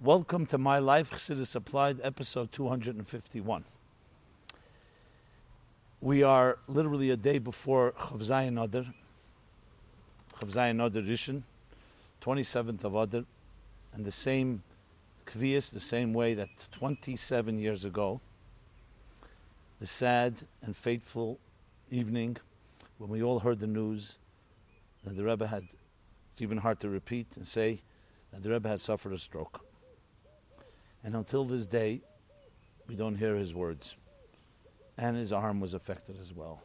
Welcome to My Life Chassidus Applied, episode 251. We are literally a day before Chavzayin Adar, Chavzayin Adar Rishon, 27th of Adar, and the same Kvias, the same way that 27 years ago, the sad and fateful evening when we all heard the news that the Rebbe had, it's even hard to repeat and say, that the Rebbe had suffered a stroke. And until this day, we don't hear his words. And his arm was affected as well.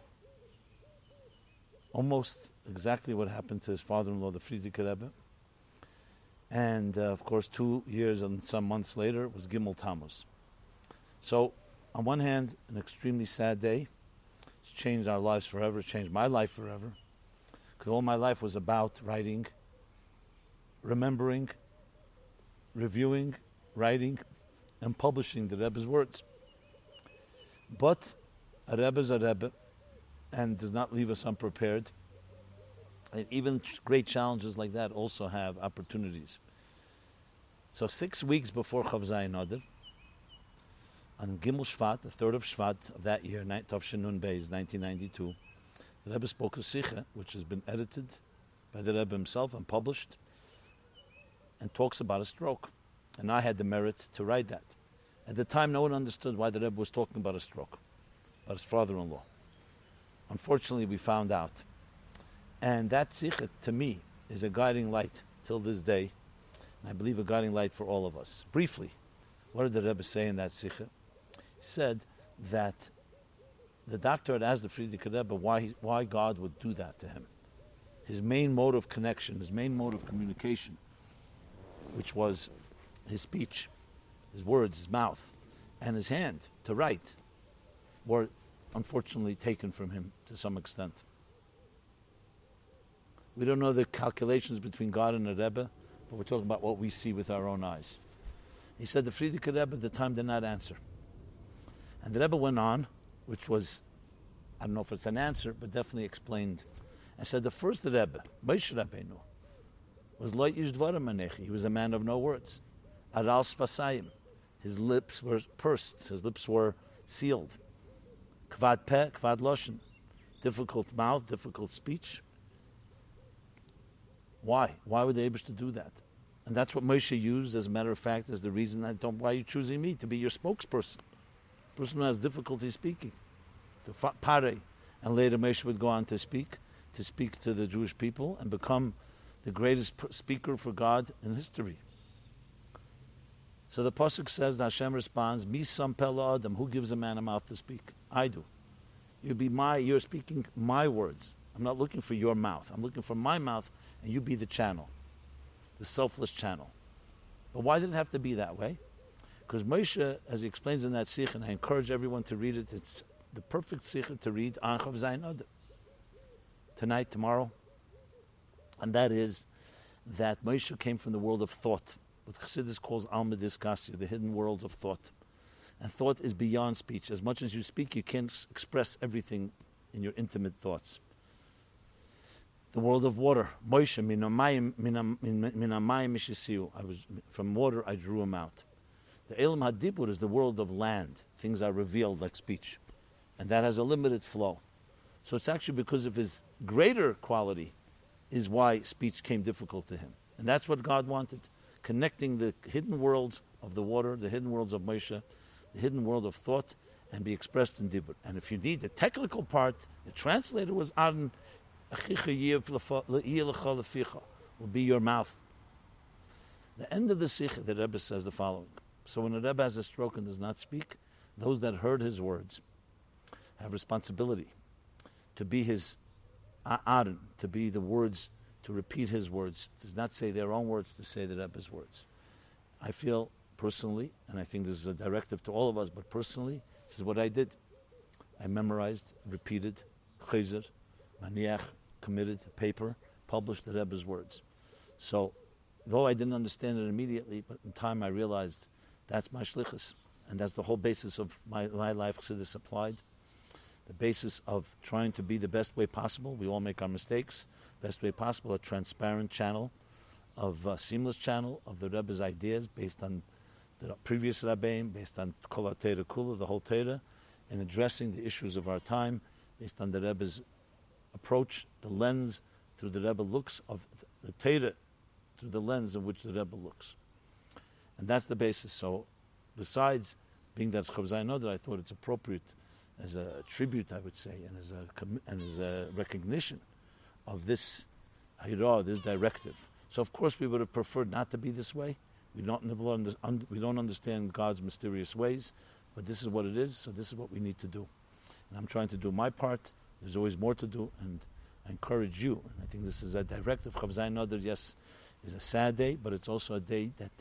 Almost exactly what happened to his father-in-law, the Frierdiker Rebbe. And uh, of course, two years and some months later was Gimel Tammuz. So, on one hand, an extremely sad day. It's changed our lives forever. It's changed my life forever. Because all my life was about writing, remembering, reviewing, writing, and publishing the Rebbe's words. But a Rebbe is a Rebbe and does not leave us unprepared. And even great challenges like that also have opportunities. So six weeks before Chavzayin Adar, on Gimel Shvat, the third of Shvat of that year, Tavshinun Beis, 1992, the Rebbe spoke a Sikha, which has been edited by the Rebbe himself and published, and talks about a stroke. And I had the merit to write that. At the time, no one understood why the Rebbe was talking about a stroke, about his father-in-law. Unfortunately, we found out. And that sikha, to me, is a guiding light till this day, and I believe a guiding light for all of us. Briefly, what did the Rebbe say in that sikha? He said that the doctor had asked the Frierdiker Rebbe why, why God would do that to him. His main mode of connection, his main mode of communication, which was his speech, his words, his mouth, and his hand to write, were unfortunately taken from him to some extent. We don't know the calculations between God and the Rebbe, but we're talking about what we see with our own eyes. He said the Frierdiker Rebbe at the time did not answer. And the Rebbe went on, which was, I don't know if it's an answer, but definitely explained, and said the first Rebbe, Moshe Rabbeinu, was Loit Yishdvarim He was a man of no words. Aral Sfasayim. His lips were pursed, his lips were sealed. Kvad Peh, Kvad Loshen. Difficult mouth, difficult speech. Why? Why would they able to do that? And that's what Moshe used, as a matter of fact, as the reason I don't. Why are you choosing me to be your spokesperson? Person who has difficulty speaking, to pare, and later Moshe would go on to speak, to speak to the Jewish people and become the greatest speaker for God in history. So the pasuk says, Hashem responds, "Mi sam adam." Who gives a man a mouth to speak? I do. You be my. You're speaking my words. I'm not looking for your mouth. I'm looking for my mouth, and you be the channel, the selfless channel. But why did it have to be that way? Because Moshe, as he explains in that sikh, and I encourage everyone to read it. It's the perfect sikh to read on Chav Zayin Tonight, tomorrow, and that is that Moshe came from the world of thought what Chassidus calls Alma Diskasya, the hidden worlds of thought. And thought is beyond speech. As much as you speak, you can't express everything in your intimate thoughts. The world of water. Moshe, I was from water I drew him out. The Elam Hadibur is the world of land. Things are revealed like speech. And that has a limited flow. So it's actually because of his greater quality is why speech came difficult to him. And that's what God wanted connecting the hidden worlds of the water, the hidden worlds of Moshe, the hidden world of thought, and be expressed in Dibur. And if you need the technical part, the translator was Aaron, will be your mouth. The end of the Sikh, the Rebbe says the following. So when a Rebbe has a stroke and does not speak, those that heard his words have responsibility to be his uh, Aaron, to be the words to repeat his words, does not say their own words, to say the Rebbe's words. I feel personally, and I think this is a directive to all of us, but personally, this is what I did. I memorized, repeated, chayzer, maniach, committed, paper, published the Rebbe's words. So, though I didn't understand it immediately, but in time I realized that's my shlichus, and that's the whole basis of my, my life chassidus applied. The basis of trying to be the best way possible. We all make our mistakes best way possible, a transparent channel of uh, Seamless Channel, of the Rebbe's ideas based on the previous Rabbeim, based on Kol HaTeira Kula, the whole Teira, in addressing the issues of our time, based on the Rebbe's approach, the lens through the Rebbe looks of the Teira, through the lens in which the Rebbe looks. And that's the basis. So, besides being that Chav I know that I thought it's appropriate as a tribute, I would say, and as a, and as a recognition of this hirah, this directive. So, of course, we would have preferred not to be this way. We don't, we don't understand God's mysterious ways, but this is what it is, so this is what we need to do. And I'm trying to do my part. There's always more to do, and I encourage you. And I think this is a directive. Chav Zayin yes, is a sad day, but it's also a day that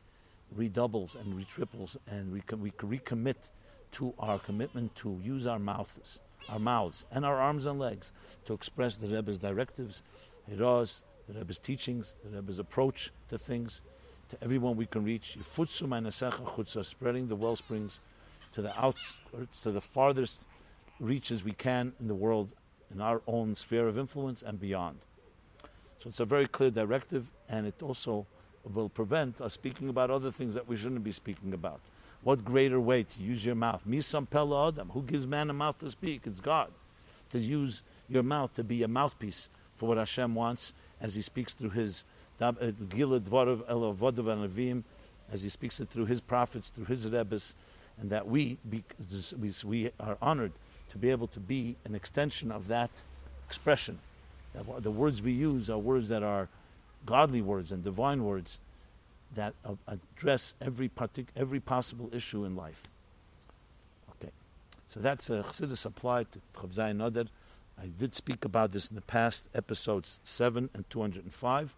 redoubles and retriples and we, we recommit to our commitment to use our mouths, our mouths and our arms and legs to express the Rebbe's directives, Hiraz, the Rebbe's teachings, the Rebbe's approach to things, to everyone we can reach. Spreading the well springs to the outskirts, to the farthest reaches we can in the world, in our own sphere of influence and beyond. So it's a very clear directive, and it also will prevent us speaking about other things that we shouldn't be speaking about. What greater way to use your mouth? Misam pella adam. Who gives man a mouth to speak? It's God. To use your mouth to be a mouthpiece for what Hashem wants as He speaks through His uh, Gilad as He speaks it through His prophets, through His rebbes, and that we, we are honored to be able to be an extension of that expression. That the words we use are words that are godly words and divine words that address every partic- every possible issue in life. Okay, so that's a chassidus applied to Chav Zayin I did speak about this in the past episodes seven and two hundred and five.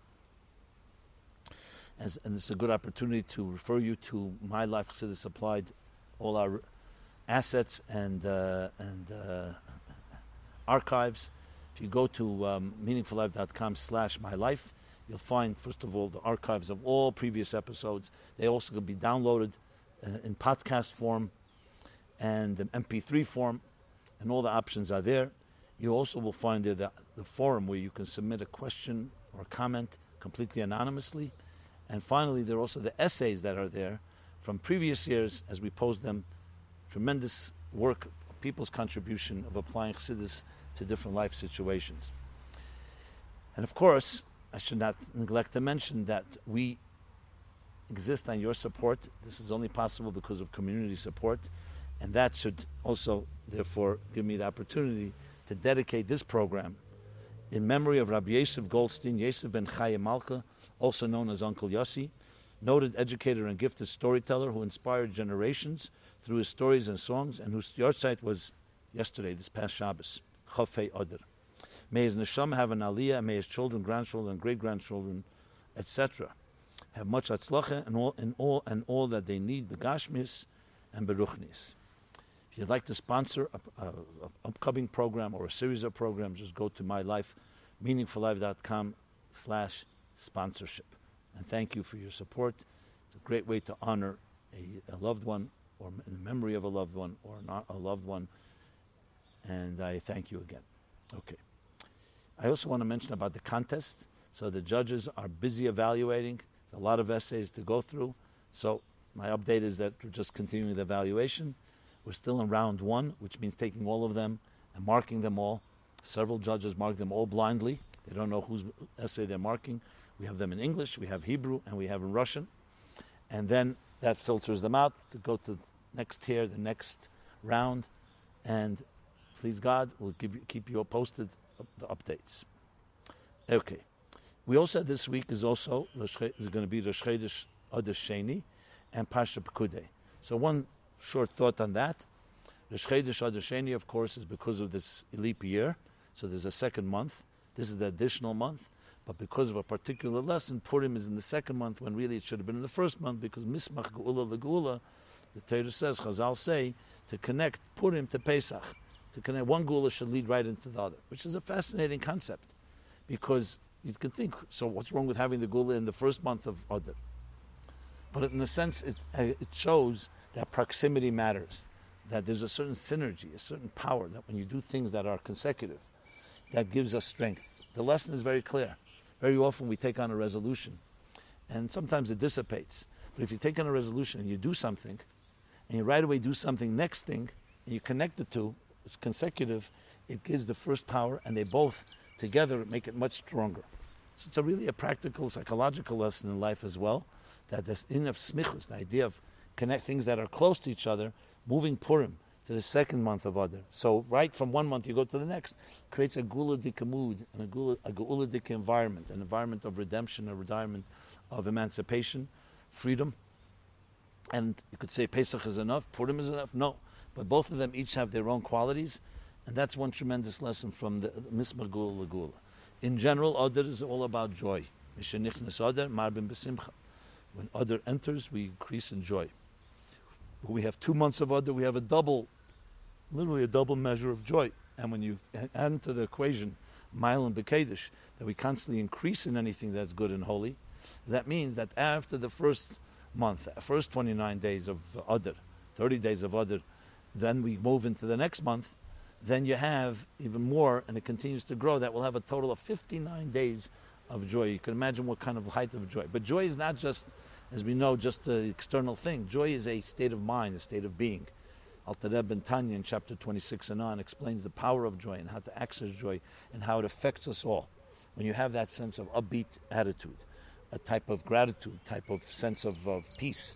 As, and it's a good opportunity to refer you to my life chassidus applied, all our assets and uh, and uh, archives. If you go to um, meaningfullife.com slash my life, You'll find, first of all, the archives of all previous episodes. They also can be downloaded uh, in podcast form and in MP3 form, and all the options are there. You also will find there the, the forum where you can submit a question or a comment completely anonymously. And finally, there are also the essays that are there from previous years as we post them. Tremendous work, people's contribution of applying Chassidus to different life situations. And of course, I should not neglect to mention that we exist on your support. This is only possible because of community support, and that should also, therefore, give me the opportunity to dedicate this program in memory of Rabbi Yosef Goldstein, Yosef ben Chaim Malka, also known as Uncle Yossi, noted educator and gifted storyteller who inspired generations through his stories and songs, and whose yahrzeit was yesterday, this past Shabbos, Chafei Oder. May his neshama have an aliyah, may his children, grandchildren, great grandchildren, etc. Have much atzlacha and all, and all and all that they need, begashmis and beruchnis. If you'd like to sponsor an upcoming program or a series of programs, just go to my life, meaningfullife.com slash sponsorship. And thank you for your support. It's a great way to honor a, a loved one or in memory of a loved one or not a loved one. And I thank you again. Okay. I also want to mention about the contest. So the judges are busy evaluating. There's a lot of essays to go through. So my update is that we're just continuing the evaluation. We're still in round one, which means taking all of them and marking them all. Several judges mark them all blindly. They don't know whose essay they're marking. We have them in English, we have Hebrew, and we have in Russian. And then that filters them out to go to the next tier, the next round. And please God, we'll keep you, keep you posted the updates. Okay. We also this week is also is going to be Rosh Chodesh Adar Sheni and Parsha Pekudei. So one short thought on that. Rosh Chodesh Adar Sheni, of course, is because of this leap year. So there's a second month. This is the additional month. But because of a particular lesson, Purim is in the second month when really it should have been in the first month because Mismach Geula Legula, the Torah says, Chazal say, to connect Purim to Pesach to connect one gula should lead right into the other, which is a fascinating concept, because you can think, so what's wrong with having the gula in the first month of Adar? But in a sense, it, uh, it shows that proximity matters, that there's a certain synergy, a certain power, that when you do things that are consecutive, that gives us strength. The lesson is very clear. Very often we take on a resolution, and sometimes it dissipates. But if you take on a resolution and you do something, and you right away do something next thing, and you connect the two, it's consecutive, it gives the first power, and they both together make it much stronger. So it's a really a practical psychological lesson in life as well, that this in of smichus, the idea of connect things that are close to each other, moving Purim to the second month of Adar. So right from one month you go to the next, creates a guladik mood and a, gula, a guladik environment, an environment of redemption, a environment of emancipation, freedom. And you could say Pesach is enough, Purim is enough. No, but both of them each have their own qualities, and that's one tremendous lesson from the Mismar Gula Gula. In general, Adar is all about joy. When Adar enters, we increase in joy. When we have two months of Adar, we have a double, literally a double measure of joy. And when you add to the equation Mile and that we constantly increase in anything that's good and holy, that means that after the first month, first 29 days of Adar, 30 days of Adar, then we move into the next month, then you have even more, and it continues to grow. That will have a total of 59 days of joy. You can imagine what kind of height of joy. But joy is not just, as we know, just the external thing. Joy is a state of mind, a state of being. Alter Rebbe Tanya in chapter 26 and on explains the power of joy and how to access joy and how it affects us all. When you have that sense of upbeat attitude, a type of gratitude, type of sense of, of peace,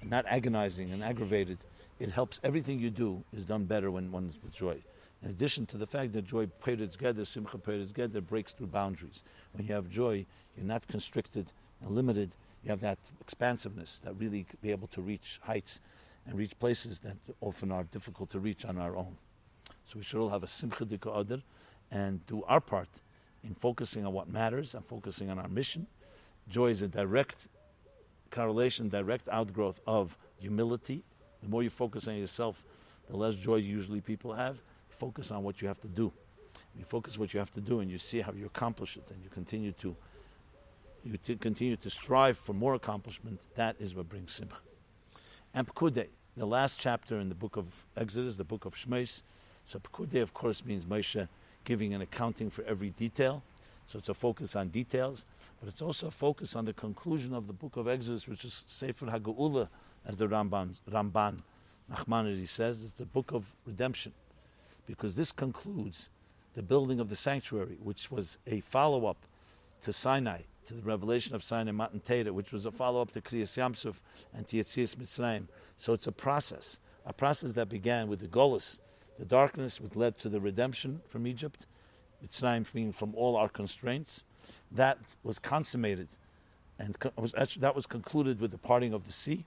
and not agonizing and aggravated, it helps everything you do is done better when one's with joy. In addition to the fact that joy together, simcha together breaks through boundaries. When you have joy, you're not constricted and limited. You have that expansiveness that really be able to reach heights and reach places that often are difficult to reach on our own. So we should all have a simcha adr and do our part in focusing on what matters and focusing on our mission. Joy is a direct correlation, direct outgrowth of humility. The more you focus on yourself, the less joy usually people have focus on what you have to do. You focus what you have to do, and you see how you accomplish it, and you continue to you t- continue to strive for more accomplishment. That is what brings simcha. And Pekudei, the last chapter in the book of Exodus, the book of Shmos. So Pekudei, of course, means Moshe giving an accounting for every detail. So it's a focus on details, but it's also a focus on the conclusion of the book of Exodus, which is Sefer HaGeula, as the Ramban, Ramban Nachmanides says. It's the book of redemption because this concludes the building of the sanctuary, which was a follow up to Sinai, to the revelation of Sinai Matan Torah, which was a follow up to Kriyas Yamsuf and to Yetzias Mitzrayim. So it's a process, a process that began with the Golis, the darkness, which led to the redemption from Egypt, Mitzrayim being from all our constraints. That was consummated, and that was concluded with the parting of the sea,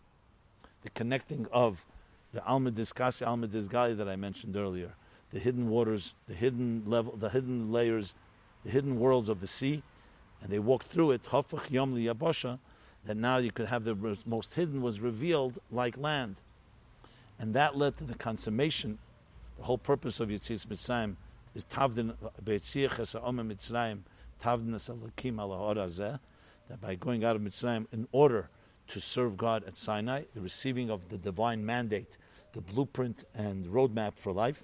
the connecting of the Alma Diskasi, Alma Disgali that I mentioned earlier, the hidden waters, the hidden level, the hidden layers, the hidden worlds of the sea, and they walked through it. Hafach Yom Yabasha, that now you could have the most hidden was revealed like land, and that led to the consummation. The whole purpose of Yetzias Mitzrayim is Tavdin uh, Esa'om Mitzrayim Tavdin that by going out of Mitzrayim in order to serve God at Sinai, the receiving of the divine mandate, the blueprint and roadmap for life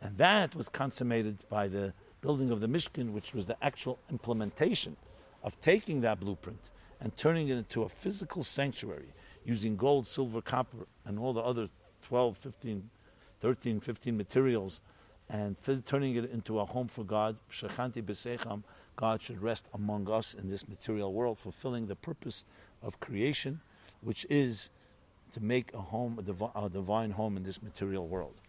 and that was consummated by the building of the Mishkan, which was the actual implementation of taking that blueprint and turning it into a physical sanctuary using gold, silver, copper, and all the other 12, 15, 13, 15 materials and turning it into a home for God. Shechanti b'seicham, God should rest among us in this material world, fulfilling the purpose of creation, which is to make a home, a, a divine home in this material world.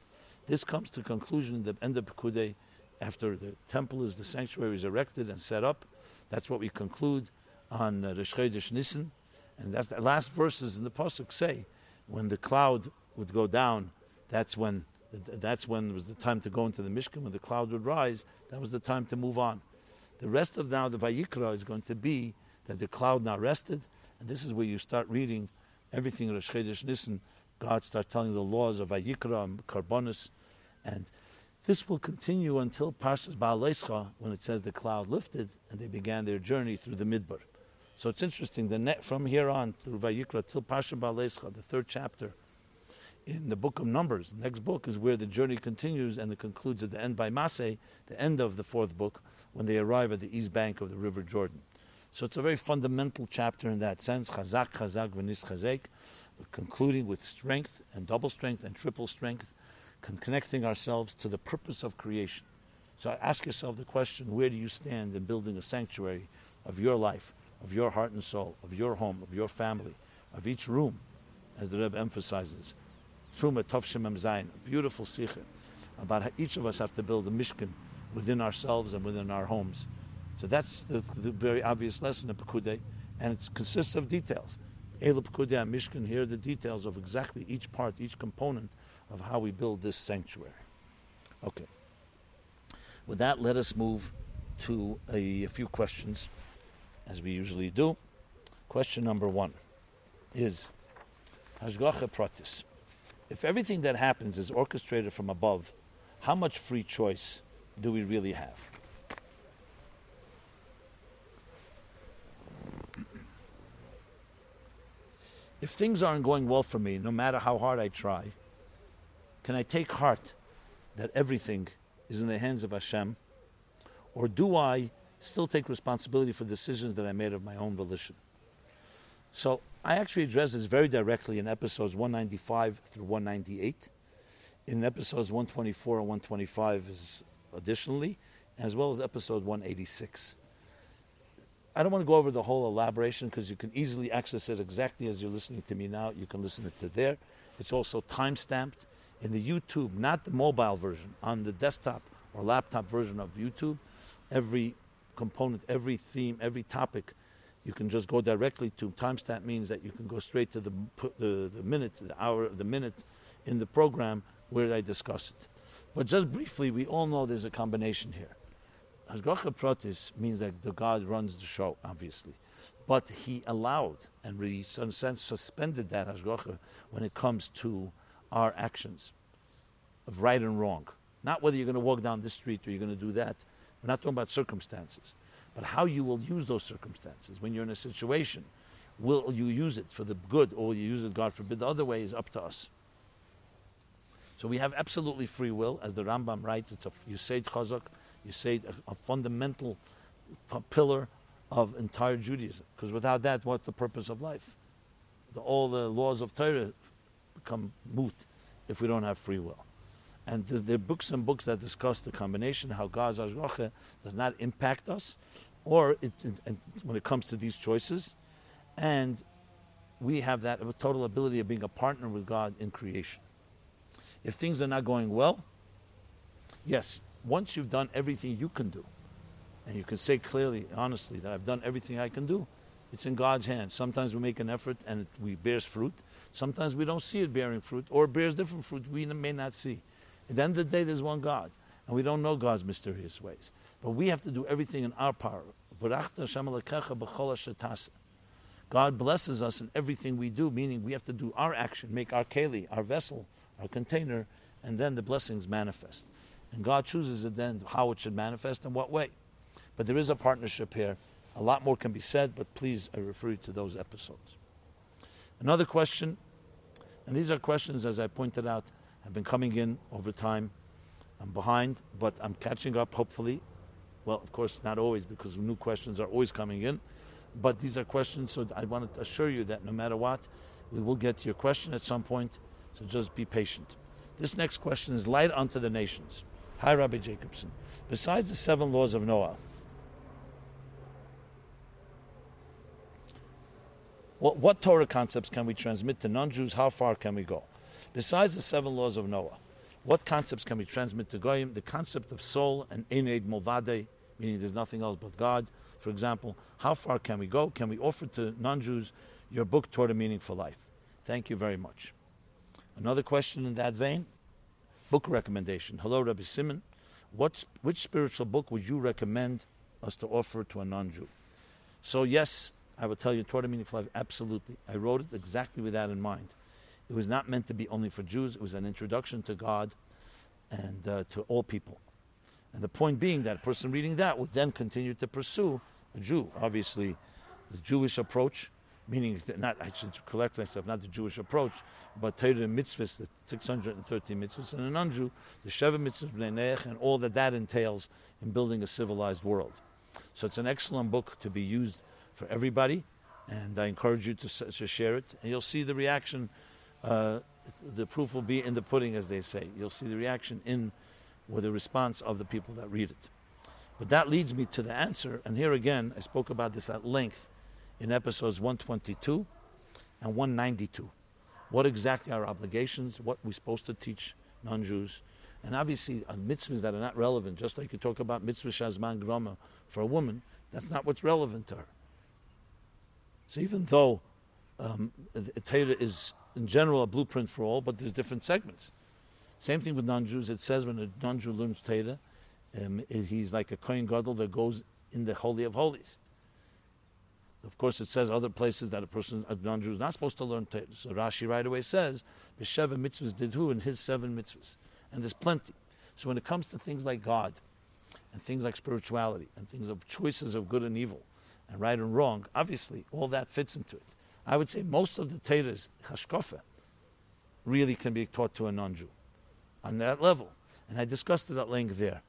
This comes to conclusion in the end of Pekudei, after the temple is the sanctuary is erected and set up. That's what we conclude on uh, Rosh Chodesh Nisan, and that's the last verses in the pasuk say, when the cloud would go down, that's when that's when it was the time to go into the Mishkan. When the cloud would rise, that was the time to move on. The rest of now the Vayikra is going to be that the cloud now rested, and this is where you start reading everything in Rosh Chodesh Nisan. God starts telling the laws of Vayikra and Karbonis and this will continue until Parshas Ba'alescha, when it says the cloud lifted and they began their journey through the Midbar. So it's interesting. The net from here on through Vayikra till Parsha Ba'alescha, the third chapter in the book of Numbers. The next book is where the journey continues and it concludes at the end by Maseh, the end of the fourth book, when they arrive at the east bank of the River Jordan. So it's a very fundamental chapter in that sense. Chazak, chazak, v'nis chazek, concluding with strength and double strength and triple strength, con- connecting ourselves to the purpose of creation. So ask yourself the question: Where do you stand in building a sanctuary of your life, of your heart and soul, of your home, of your family, of each room, as the Rebbe emphasizes? Truma Tovshim Zayin, a beautiful sikha about how each of us have to build a mishkan within ourselves and within our homes. So that's the, the very obvious lesson of Pekudei, and it consists of details. Ela Pekudei and Mishkan, here are the details of exactly each part, each component of how we build this sanctuary. Okay. With that, let us move to a, a few questions, as we usually do. Question number one is Hashgacha Pratis. If everything that happens is orchestrated from above, how much free choice do we really have? If things aren't going well for me, no matter how hard I try, can I take heart that everything is in the hands of Hashem? Or do I still take responsibility for decisions that I made of my own volition? So I actually address this very directly in episodes 195 through 198. In episodes 124 and 125 is additionally, as well as episode 186. I don't want to go over the whole elaboration because you can easily access it exactly as you're listening to me now. You can listen it to there. It's also time stamped in the YouTube, not the mobile version, on the desktop or laptop version of YouTube. Every component, every theme, every topic, you can just go directly to. Timestamp means that you can go straight to the, the, the minute, the hour, the minute in the program where I discuss it. But just briefly, we all know there's a combination here. Hashgacha Pratis means that the God runs the show, obviously. But he allowed and really, in a sense, suspended that Hashgacha when it comes to our actions of right and wrong. Not whether you're going to walk down this street or you're going to do that. We're not talking about circumstances, but how you will use those circumstances when you're in a situation. Will you use it for the good or will you use it, God forbid? The other way is up to us. So we have absolutely free will, as the Rambam writes. It's a Yusayid Chazak, Yusayid, a, a fundamental p- pillar of entire Judaism. Because without that, what's the purpose of life? The, all the laws of Torah become moot if we don't have free will. And there are books and books that discuss the combination how God's Hashgacha does not impact us, or it, it, when it comes to these choices, and we have that total ability of being a partner with God in creation. If things are not going well, yes, once you've done everything you can do, and you can say clearly, honestly, that I've done everything I can do, it's in God's hands. Sometimes we make an effort and it we bears fruit. Sometimes we don't see it bearing fruit, or it bears different fruit we may not see. At the end of the day, there's one God, and we don't know God's mysterious ways. But we have to do everything in our power. God blesses us in everything we do, meaning we have to do our action, make our keli, our vessel, our container, and then the blessings manifest. And God chooses it then how it should manifest and what way. But there is a partnership here. A lot more can be said, but please, I refer you to those episodes. Another question, and these are questions, as I pointed out, have been coming in over time. I'm behind, but I'm catching up, hopefully. Well, of course, not always, because new questions are always coming in. But these are questions, so I want to assure you that no matter what, we will get to your question at some point. So just be patient. This next question is light unto the nations. Hi, Rabbi Jacobson. Besides the seven laws of Noah, what, what Torah concepts can we transmit to non Jews? How far can we go? Besides the seven laws of Noah, what concepts can we transmit to Goyim? The concept of soul and Ened Movade, meaning there's nothing else but God. For example, how far can we go? Can we offer to non Jews your book, Toward a Meaningful Life? Thank you very much. Another question in that vein book recommendation. Hello, Rabbi Simon. What, which spiritual book would you recommend us to offer to a non Jew? So, yes, I will tell you, Toward a Meaningful Life, absolutely. I wrote it exactly with that in mind. It was not meant to be only for Jews, it was an introduction to God and uh, to all people. And the point being that a person reading that would then continue to pursue a Jew. Obviously, the Jewish approach, meaning not, I should correct myself, not the Jewish approach, but Torah and mitzvahs, the 613 mitzvahs, and a non-Jew, the Sheva mitzvahs, and all that that entails in building a civilized world. So it's an excellent book to be used for everybody, and I encourage you to, to share it, and you'll see the reaction. Uh, the proof will be in the pudding, as they say. You'll see the reaction in with the response of the people that read it. But that leads me to the answer, and here again, I spoke about this at length in episodes 122 and 192. What exactly are our obligations? What we're supposed to teach non-Jews? And obviously, uh, mitzvahs that are not relevant, just like you talk about mitzvah shazman grama for a woman, that's not what's relevant to her. So even though um, the Torah is in general a blueprint for all, but there's different segments. Same thing with non-Jews. It says when a non-Jew learns Torah, um, he's like a kohen gadol that goes in the holy of holies. Of course, it says other places that a person, a non-Jew, is not supposed to learn Torah. So Rashi right away says, "B'sheva mitzvahs did who in his seven mitzvahs," and there's plenty. So when it comes to things like God, and things like spirituality, and things of choices of good and evil, and right and wrong, obviously all that fits into it. I would say most of the Torah's hashkafa really can be taught to a non-Jew on that level, and I discussed it at length there.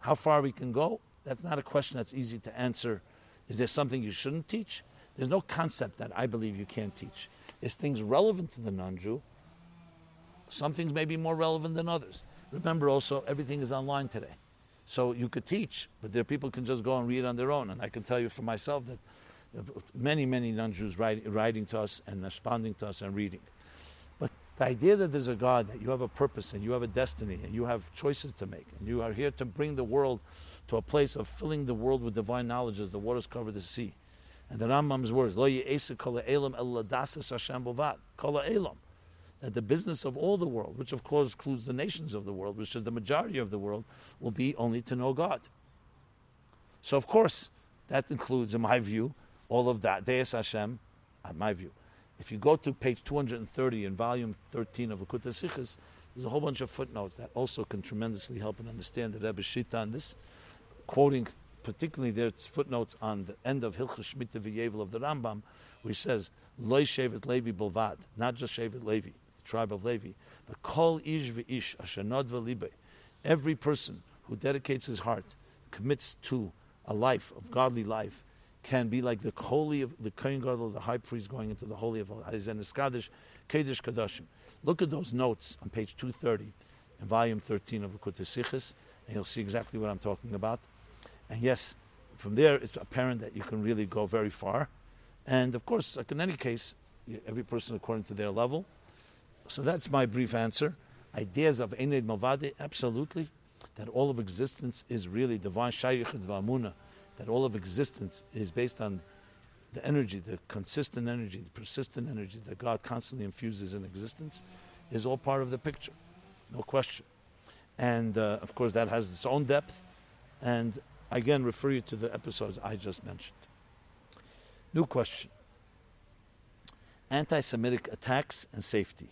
How far we can go, that's not a question that's easy to answer is there something you shouldn't teach? There's no concept that I believe you can't teach. Is things relevant to the non Jew? Some things may be more relevant than others. Remember also, everything is online today. So you could teach, but there people can just go and read on their own. And I can tell you for myself that uh, many, many non Jews writing to us and responding to us and reading. The idea that there's a God, that you have a purpose and you have a destiny and you have choices to make and you are here to bring the world to a place of filling the world with divine knowledge as the waters cover the sea. And the Rambam's words, Lo elam el Hashem elam. That the business of all the world, which of course includes the nations of the world, which is the majority of the world, will be only to know God. So of course, that includes, in my view, all of that. Deus Hashem, in my view. If you go to page 230 in volume 13 of Likkutei Sichos, there's a whole bunch of footnotes that also can tremendously help and understand the Rebbe Shita on this quoting particularly there's footnotes on the end of Hilchah Shmita V'Yevel of the Rambam, which says, Loi Shevet Levi Bilvad, not just Shevet Levi, the tribe of Levi, but Kol Ish V'ish Ashanod V'Libe, every person who dedicates his heart, commits to a life of godly life, can be like the holy of the Kohen Gadol, the high priest going into the holy of holies, and Kaddish, Kedesh Kadashim. Look at those notes on page 230 in volume 13 of the Likkutei Sichos, and you'll see exactly what I'm talking about. And yes, from there it's apparent that you can really go very far. And of course, like in any case, every person according to their level. So that's my brief answer. Ideas of Ened Malvade, absolutely. That all of existence is really divine Shaykh Vamuna, that all of existence is based on the energy, the consistent energy, the persistent energy that God constantly infuses in existence, is all part of the picture, no question. And uh, of course, that has its own depth. And again refer you to the episodes I just mentioned. New question Anti Semitic attacks and safety.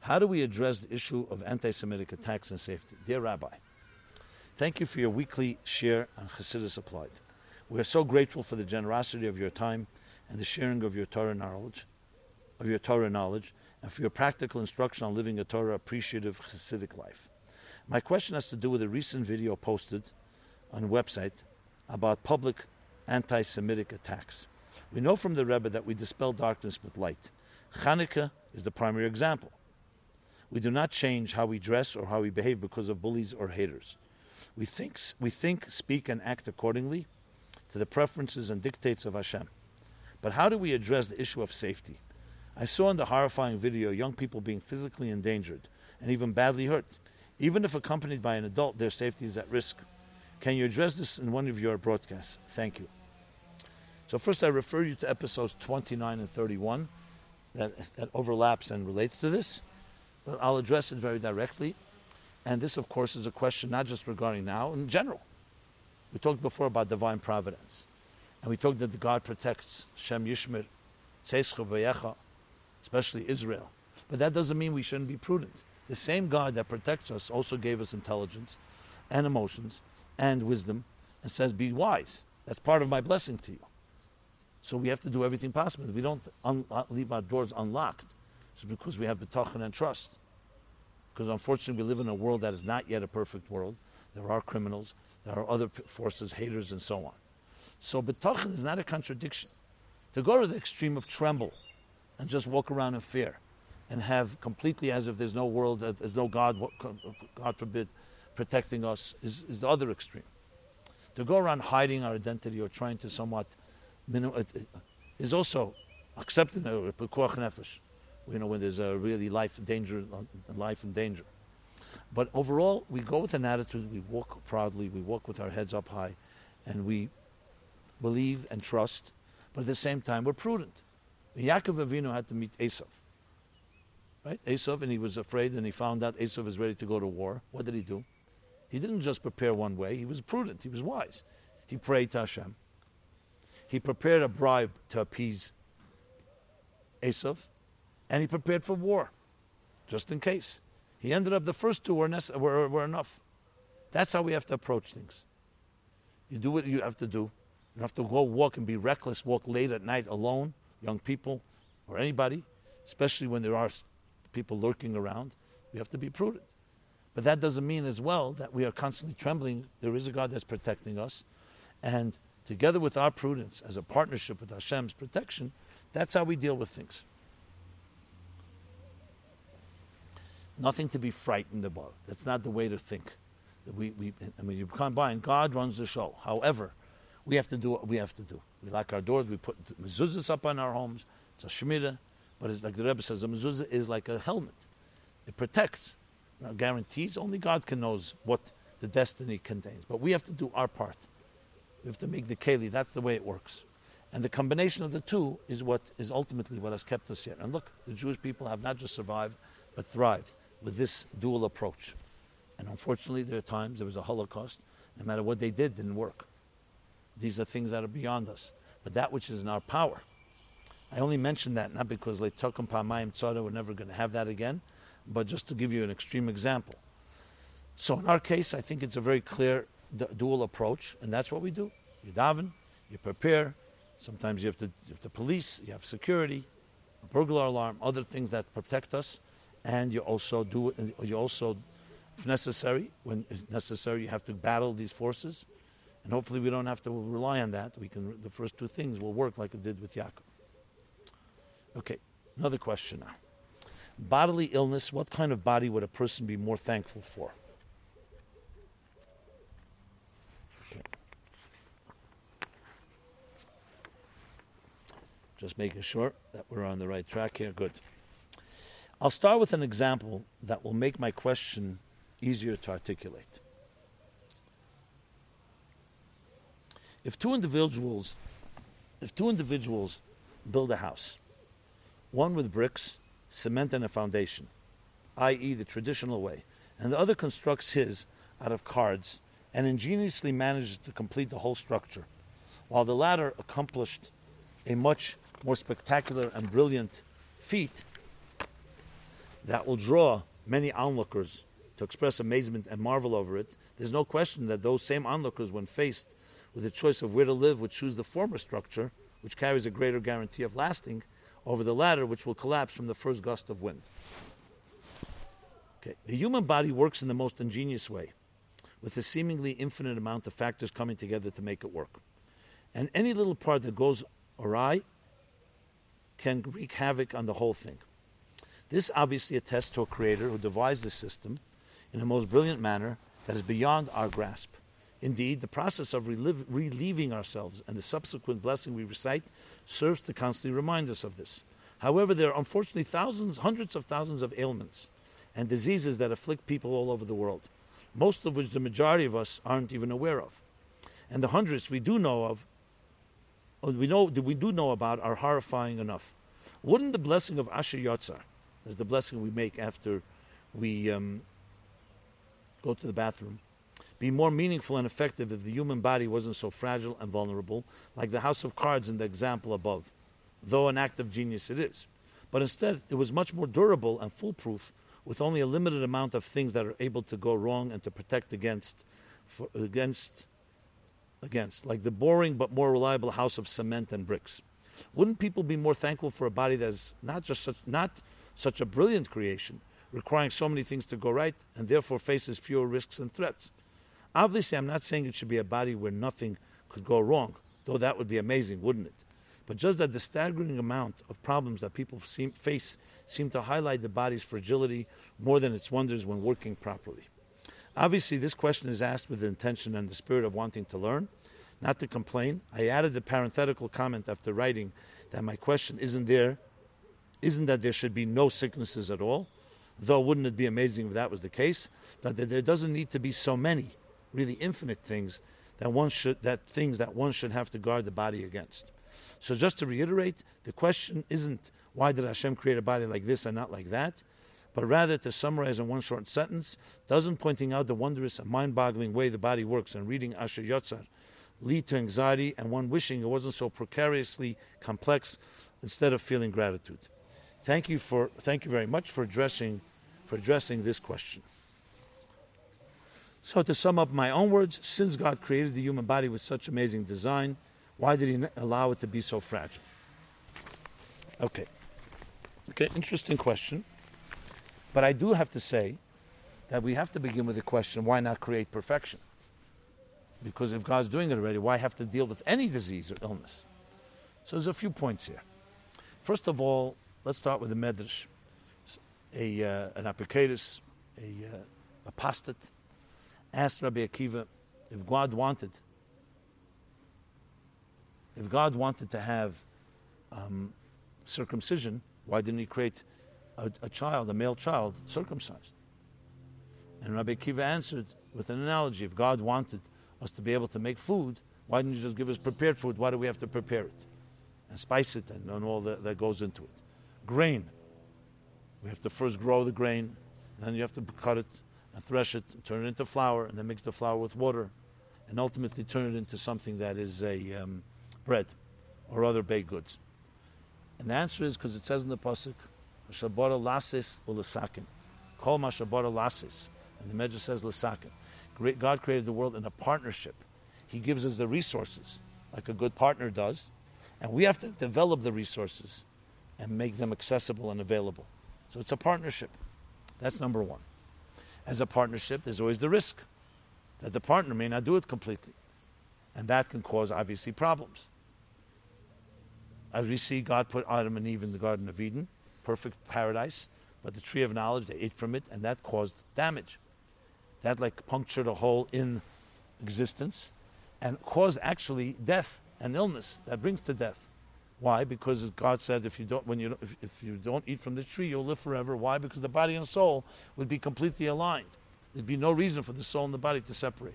How do we address the issue of anti Semitic attacks and safety? Dear Rabbi, thank you for your weekly share on Chassidus Applied. We are so grateful for the generosity of your time and the sharing of your Torah knowledge, of your Torah knowledge, and for your practical instruction on living a Torah appreciative Chassidic life. My question has to do with a recent video posted on a website about public anti Semitic attacks. We know from the Rebbe that we dispel darkness with light. Hanukkah is the primary example. We do not change how we dress or how we behave because of bullies or haters. We think, we think, speak, and act accordingly to the preferences and dictates of Hashem. But how do we address the issue of safety? I saw in the horrifying video young people being physically endangered and even badly hurt. Even if accompanied by an adult, their safety is at risk. Can you address this in one of your broadcasts? Thank you. So, first, I refer you to episodes 29 and 31 that, that overlaps and relates to this, but I'll address it very directly. And this, of course, is a question not just regarding now, in general. We talked before about divine providence. And we talked that God protects Shem Yishmir, especially Israel. But that doesn't mean we shouldn't be prudent. The same God that protects us also gave us intelligence and emotions and wisdom and says, Be wise. That's part of my blessing to you. So we have to do everything possible. We don't un- uh, leave our doors unlocked. It's because we have betachin and trust. Because unfortunately, we live in a world that is not yet a perfect world. There are criminals, there are other forces, haters, and so on. So betachin is not a contradiction. To go to the extreme of tremble and just walk around in fear and have completely as if there's no world, there's no God, God forbid, protecting us is, is the other extreme. To go around hiding our identity or trying to somewhat uh, uh, is also accepting a nefesh. You know, when there's a really life danger, uh, life in danger. But overall, we go with an attitude. We walk proudly. We walk with our heads up high, and we believe and trust. But at the same time, we're prudent. Yaakov Avinu had to meet Esav. Right? Esav, and he was afraid, and he found out Esav is ready to go to war. What did he do? He didn't just prepare one way, he was prudent, he was wise. He prayed to Hashem. He prepared a bribe to appease Esav, and he prepared for war, just in case. He ended up, the first two were, were, were enough. That's how we have to approach things. You do what you have to do. You have to go walk and be reckless, walk late at night alone, young people, or anybody, especially when there are people lurking around. We have to be prudent. But that doesn't mean as well that we are constantly trembling. There is a God that's protecting us. And together with our prudence, as a partnership with Hashem's protection, that's how we deal with things. Nothing to be frightened about. That's not the way to think. We, we, I mean, you combine, God runs the show. However, we have to do what we have to do. We lock our doors, we put mezuzahs up on our homes. It's a shmira, but it's like the Rebbe says, a mezuzah is like a helmet. It protects. Now, guarantees, only God can knows what the destiny contains. But we have to do our part. We have to make the keli. That's the way it works. And the combination of the two is what is ultimately what has kept us here. And look, the Jewish people have not just survived, but thrived with this dual approach. And unfortunately, there are times there was a Holocaust. No matter what they did, didn't work. These are things that are beyond us. But that which is in our power. I only mention that not because Leitokum Pamayim Tzara, we're never going to have that again, but just to give you an extreme example. So in our case, I think it's a very clear dual approach, and that's what we do. You daven, you prepare. Sometimes you have to, you have the police, you have security, a burglar alarm, other things that protect us and you also do you also if necessary when it's necessary you have to battle these forces. And hopefully we don't have to rely on that. We can the first two things will work like it did with Yaakov. Okay another question now. Bodily illness what kind of body would a person be more thankful for? Just making sure that we're on the right track here. Good I'll start with an example that will make my question easier to articulate. If two individuals if two individuals build a house, one with bricks, cement and a foundation, i.e. the traditional way, and the other constructs his out of cards and ingeniously manages to complete the whole structure, while the latter accomplished a much more spectacular and brilliant feat that will draw many onlookers to express amazement and marvel over it, there's no question that those same onlookers, when faced with the choice of where to live, would choose the former structure, which carries a greater guarantee of lasting, over the latter, which will collapse from the first gust of wind. Okay. The human body works in the most ingenious way, with a seemingly infinite amount of factors coming together to make it work. And any little part that goes awry can wreak havoc on the whole thing. This obviously attests to a creator who devised the system in a most brilliant manner that is beyond our grasp. Indeed, the process of relive, relieving ourselves and the subsequent blessing we recite serves to constantly remind us of this. However, there are unfortunately thousands, hundreds of thousands of ailments and diseases that afflict people all over the world, most of which the majority of us aren't even aware of. And the hundreds we do know of, we know we do know about, are horrifying enough. Wouldn't the blessing of Asher Yotzar, that's the blessing we make after we um, go to the bathroom. Be more meaningful and effective if the human body wasn't so fragile and vulnerable, like the house of cards in the example above, though an act of genius it is. But instead, it was much more durable and foolproof, with only a limited amount of things that are able to go wrong and to protect against, for, against, against, like the boring but more reliable house of cement and bricks. Wouldn't people be more thankful for a body that is not just such, not such a brilliant creation, requiring so many things to go right, and therefore faces fewer risks and threats. Obviously, I'm not saying it should be a body where nothing could go wrong, though that would be amazing, wouldn't it? but just that the staggering amount of problems that people seem, face seem to highlight the body's fragility more than its wonders when working properly. Obviously, this question is asked with the intention and the spirit of wanting to learn, not to complain. I added the parenthetical comment after writing that my question isn't there, isn't that there should be no sicknesses at all, though wouldn't it be amazing if that was the case, that there doesn't need to be so many, really infinite things that one should that things that one should have to guard the body against. So just to reiterate, the question isn't why did Hashem create a body like this and not like that, but rather to summarize in one short sentence, doesn't pointing out the wondrous and mind-boggling way the body works and reading Asher Yotzar lead to anxiety and one wishing it wasn't so precariously complex instead of feeling gratitude. Thank you for thank you very much for addressing for addressing this question. So to sum up my own words, since God created the human body with such amazing design, why did he allow it to be so fragile? Okay. Okay, interesting question. But I do have to say that we have to begin with the question why not create perfection? Because if God's doing it already, why have to deal with any disease or illness? So there's a few points here. First of all, let's start with the Medrash. A, uh, an Apikores, a uh, apostate, asked Rabbi Akiva if God wanted, if God wanted to have um, circumcision, why didn't He create a, a, child, a male child, circumcised? And Rabbi Akiva answered with an analogy: If God wanted us to be able to make food, why didn't you just give us prepared food? Why do we have to prepare it and spice it and, and all that, that goes into it? Grain. We have to first grow the grain, then you have to cut it and thresh it, and turn it into flour, and then mix the flour with water, and ultimately turn it into something that is a um, bread or other baked goods. And the answer is because it says in the pasuk, "Shabara lasis u'lesakin." Kol mashabara lasis, and the Medrash says lesakin. God created the world in a partnership. He gives us the resources, like a good partner does, and we have to develop the resources and make them accessible and available. So it's a partnership. That's number one. As a partnership, there's always the risk that the partner may not do it completely. And that can cause, obviously, problems. As we see, God put Adam and Eve in the Garden of Eden, perfect paradise, but the tree of knowledge, they ate from it, and that caused damage that like punctured a hole in existence and caused actually death and illness that brings to death. Why? Because God said, if you don't, when you if, if you don't eat from the tree, you'll live forever. Why? Because the body and soul would be completely aligned. There'd be no reason for the soul and the body to separate.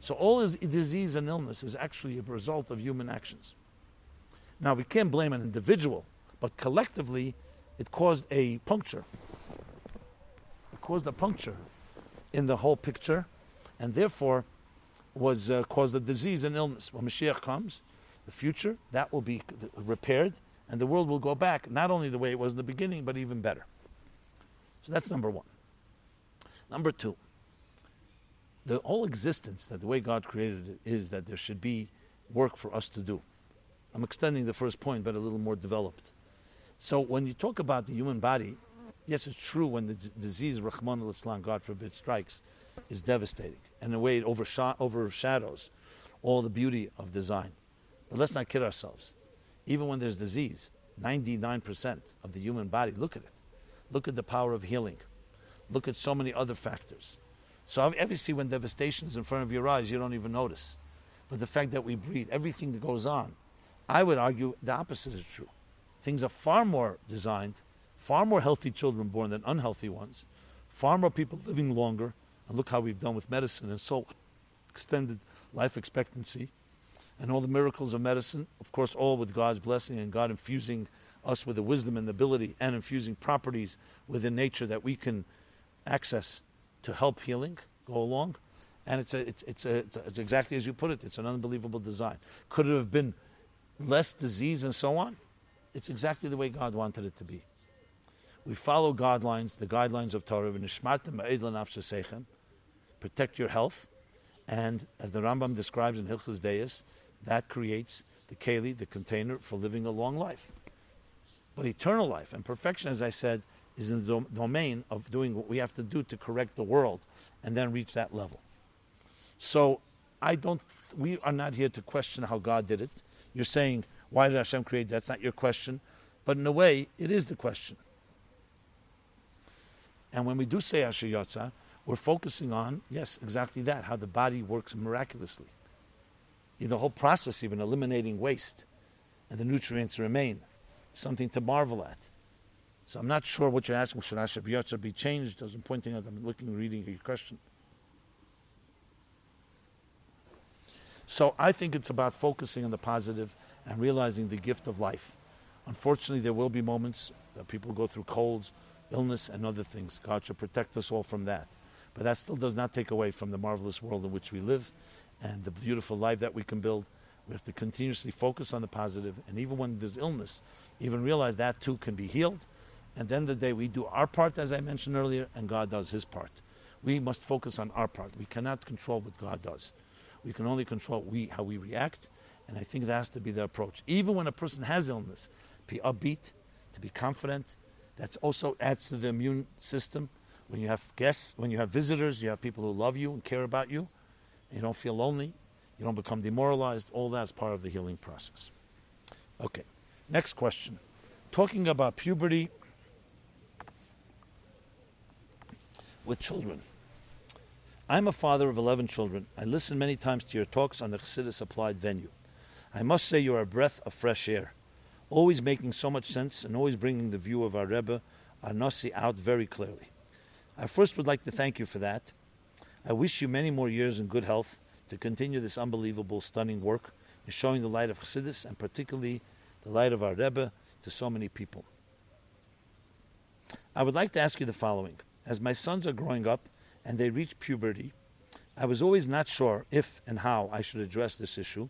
So all is disease and illness is actually a result of human actions. Now we can't blame an individual, but collectively, it caused a puncture. It caused a puncture in the whole picture, and therefore was uh, caused a disease and illness. When Mashiach comes, the future, that will be repaired, and the world will go back not only the way it was in the beginning, but even better. So that's number one. Number two, the whole existence that the way God created it is that there should be work for us to do. I'm extending the first point, but a little more developed. So when you talk about the human body, yes, it's true when the d- disease, Rachmana litzlan, God forbid, strikes, is devastating. And in a way, it overshadows all the beauty of design. But let's not kid ourselves. Even when there's disease, 99% of the human body, look at it. Look at the power of healing. Look at so many other factors. So obviously, when devastation is in front of your eyes, you don't even notice. But the fact that we breathe, everything that goes on, I would argue the opposite is true. Things are far more designed far more healthy children born than unhealthy ones, far more people living longer. And look how we've done with medicine and so on. extended life expectancy and all the miracles of medicine, of course, all with God's blessing and God infusing us with the wisdom and the ability and infusing properties within nature that we can access to help healing go along. And it's, a, it's, it's, a, it's, a, it's exactly as you put it, it's an unbelievable design. Could it have been less disease and so on? It's exactly the way God wanted it to be we follow guidelines, the guidelines of Torah, protect your health, and as the Rambam describes in Hilchos Deis, that creates the keli, the container for living a long life. But eternal life and perfection, as I said, is in the domain of doing what we have to do to correct the world and then reach that level. So I don't, we are not here to question how God did it. You're saying, Why did Hashem create? That's not your question. But in a way, it is the question. And when we do say Asher Yotza, we're focusing on, yes, exactly that, how the body works miraculously. The whole process, even eliminating waste and the nutrients remain, something to marvel at. So I'm not sure what you're asking. Should Asher Yotza be changed? Doesn't pointing out. I'm looking, reading your question. So I think it's about focusing on the positive and realizing the gift of life. Unfortunately, there will be moments that people go through colds, illness, and other things. God should protect us all from that. But that still does not take away from the marvelous world in which we live and the beautiful life that we can build. We have to continuously focus on the positive, and even when there's illness, even realize that too can be healed. And then the day, we do our part, as I mentioned earlier, and God does His part. We must focus on our part. We cannot control what God does. We can only control we how we react, and I think that has to be the approach. Even when a person has illness, be upbeat, to be confident. That also adds to the immune system. When you have guests, when you have visitors, you have people who love you and care about you. You don't feel lonely. You don't become demoralized. All that is part of the healing process. Okay, next question. Talking about puberty with children. I'm a father of 11 children. I listen many times to your talks on the Chassidus Applied venue. I must say you are a breath of fresh air, always making so much sense and always bringing the view of our Rebbe, our Nasi, out very clearly. I first would like to thank you for that. I wish you many more years in good health to continue this unbelievable, stunning work in showing the light of Chassidus and particularly the light of our Rebbe to so many people. I would like to ask you the following. As my sons are growing up, and they reach puberty, I was always not sure if and how I should address this issue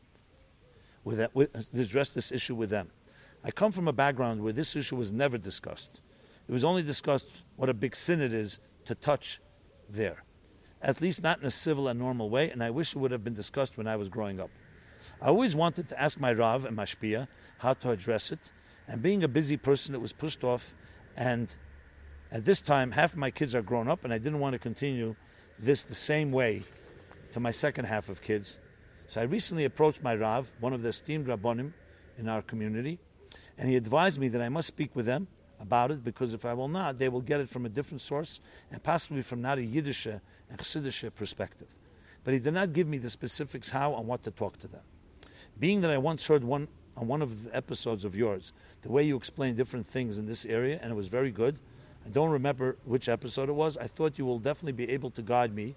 with, with address this issue with them. I come from a background where this issue was never discussed. It was only discussed what a big sin it is to touch there. At least not in a civil and normal way, and I wish it would have been discussed when I was growing up. I always wanted to ask my Rav and Mashpia how to address it, and being a busy person, it was pushed off, and at this time, half of my kids are grown up, and I didn't want to continue this the same way to my second half of kids. So I recently approached my Rav, one of the esteemed Rabbonim in our community, and he advised me that I must speak with them about it because if I will not, they will get it from a different source and possibly from not a Yiddish and Chassidish perspective. But he did not give me the specifics how and what to talk to them. Being that I once heard one on one of the episodes of yours, the way you explained different things in this area, and it was very good. I don't remember which episode it was. I thought you will definitely be able to guide me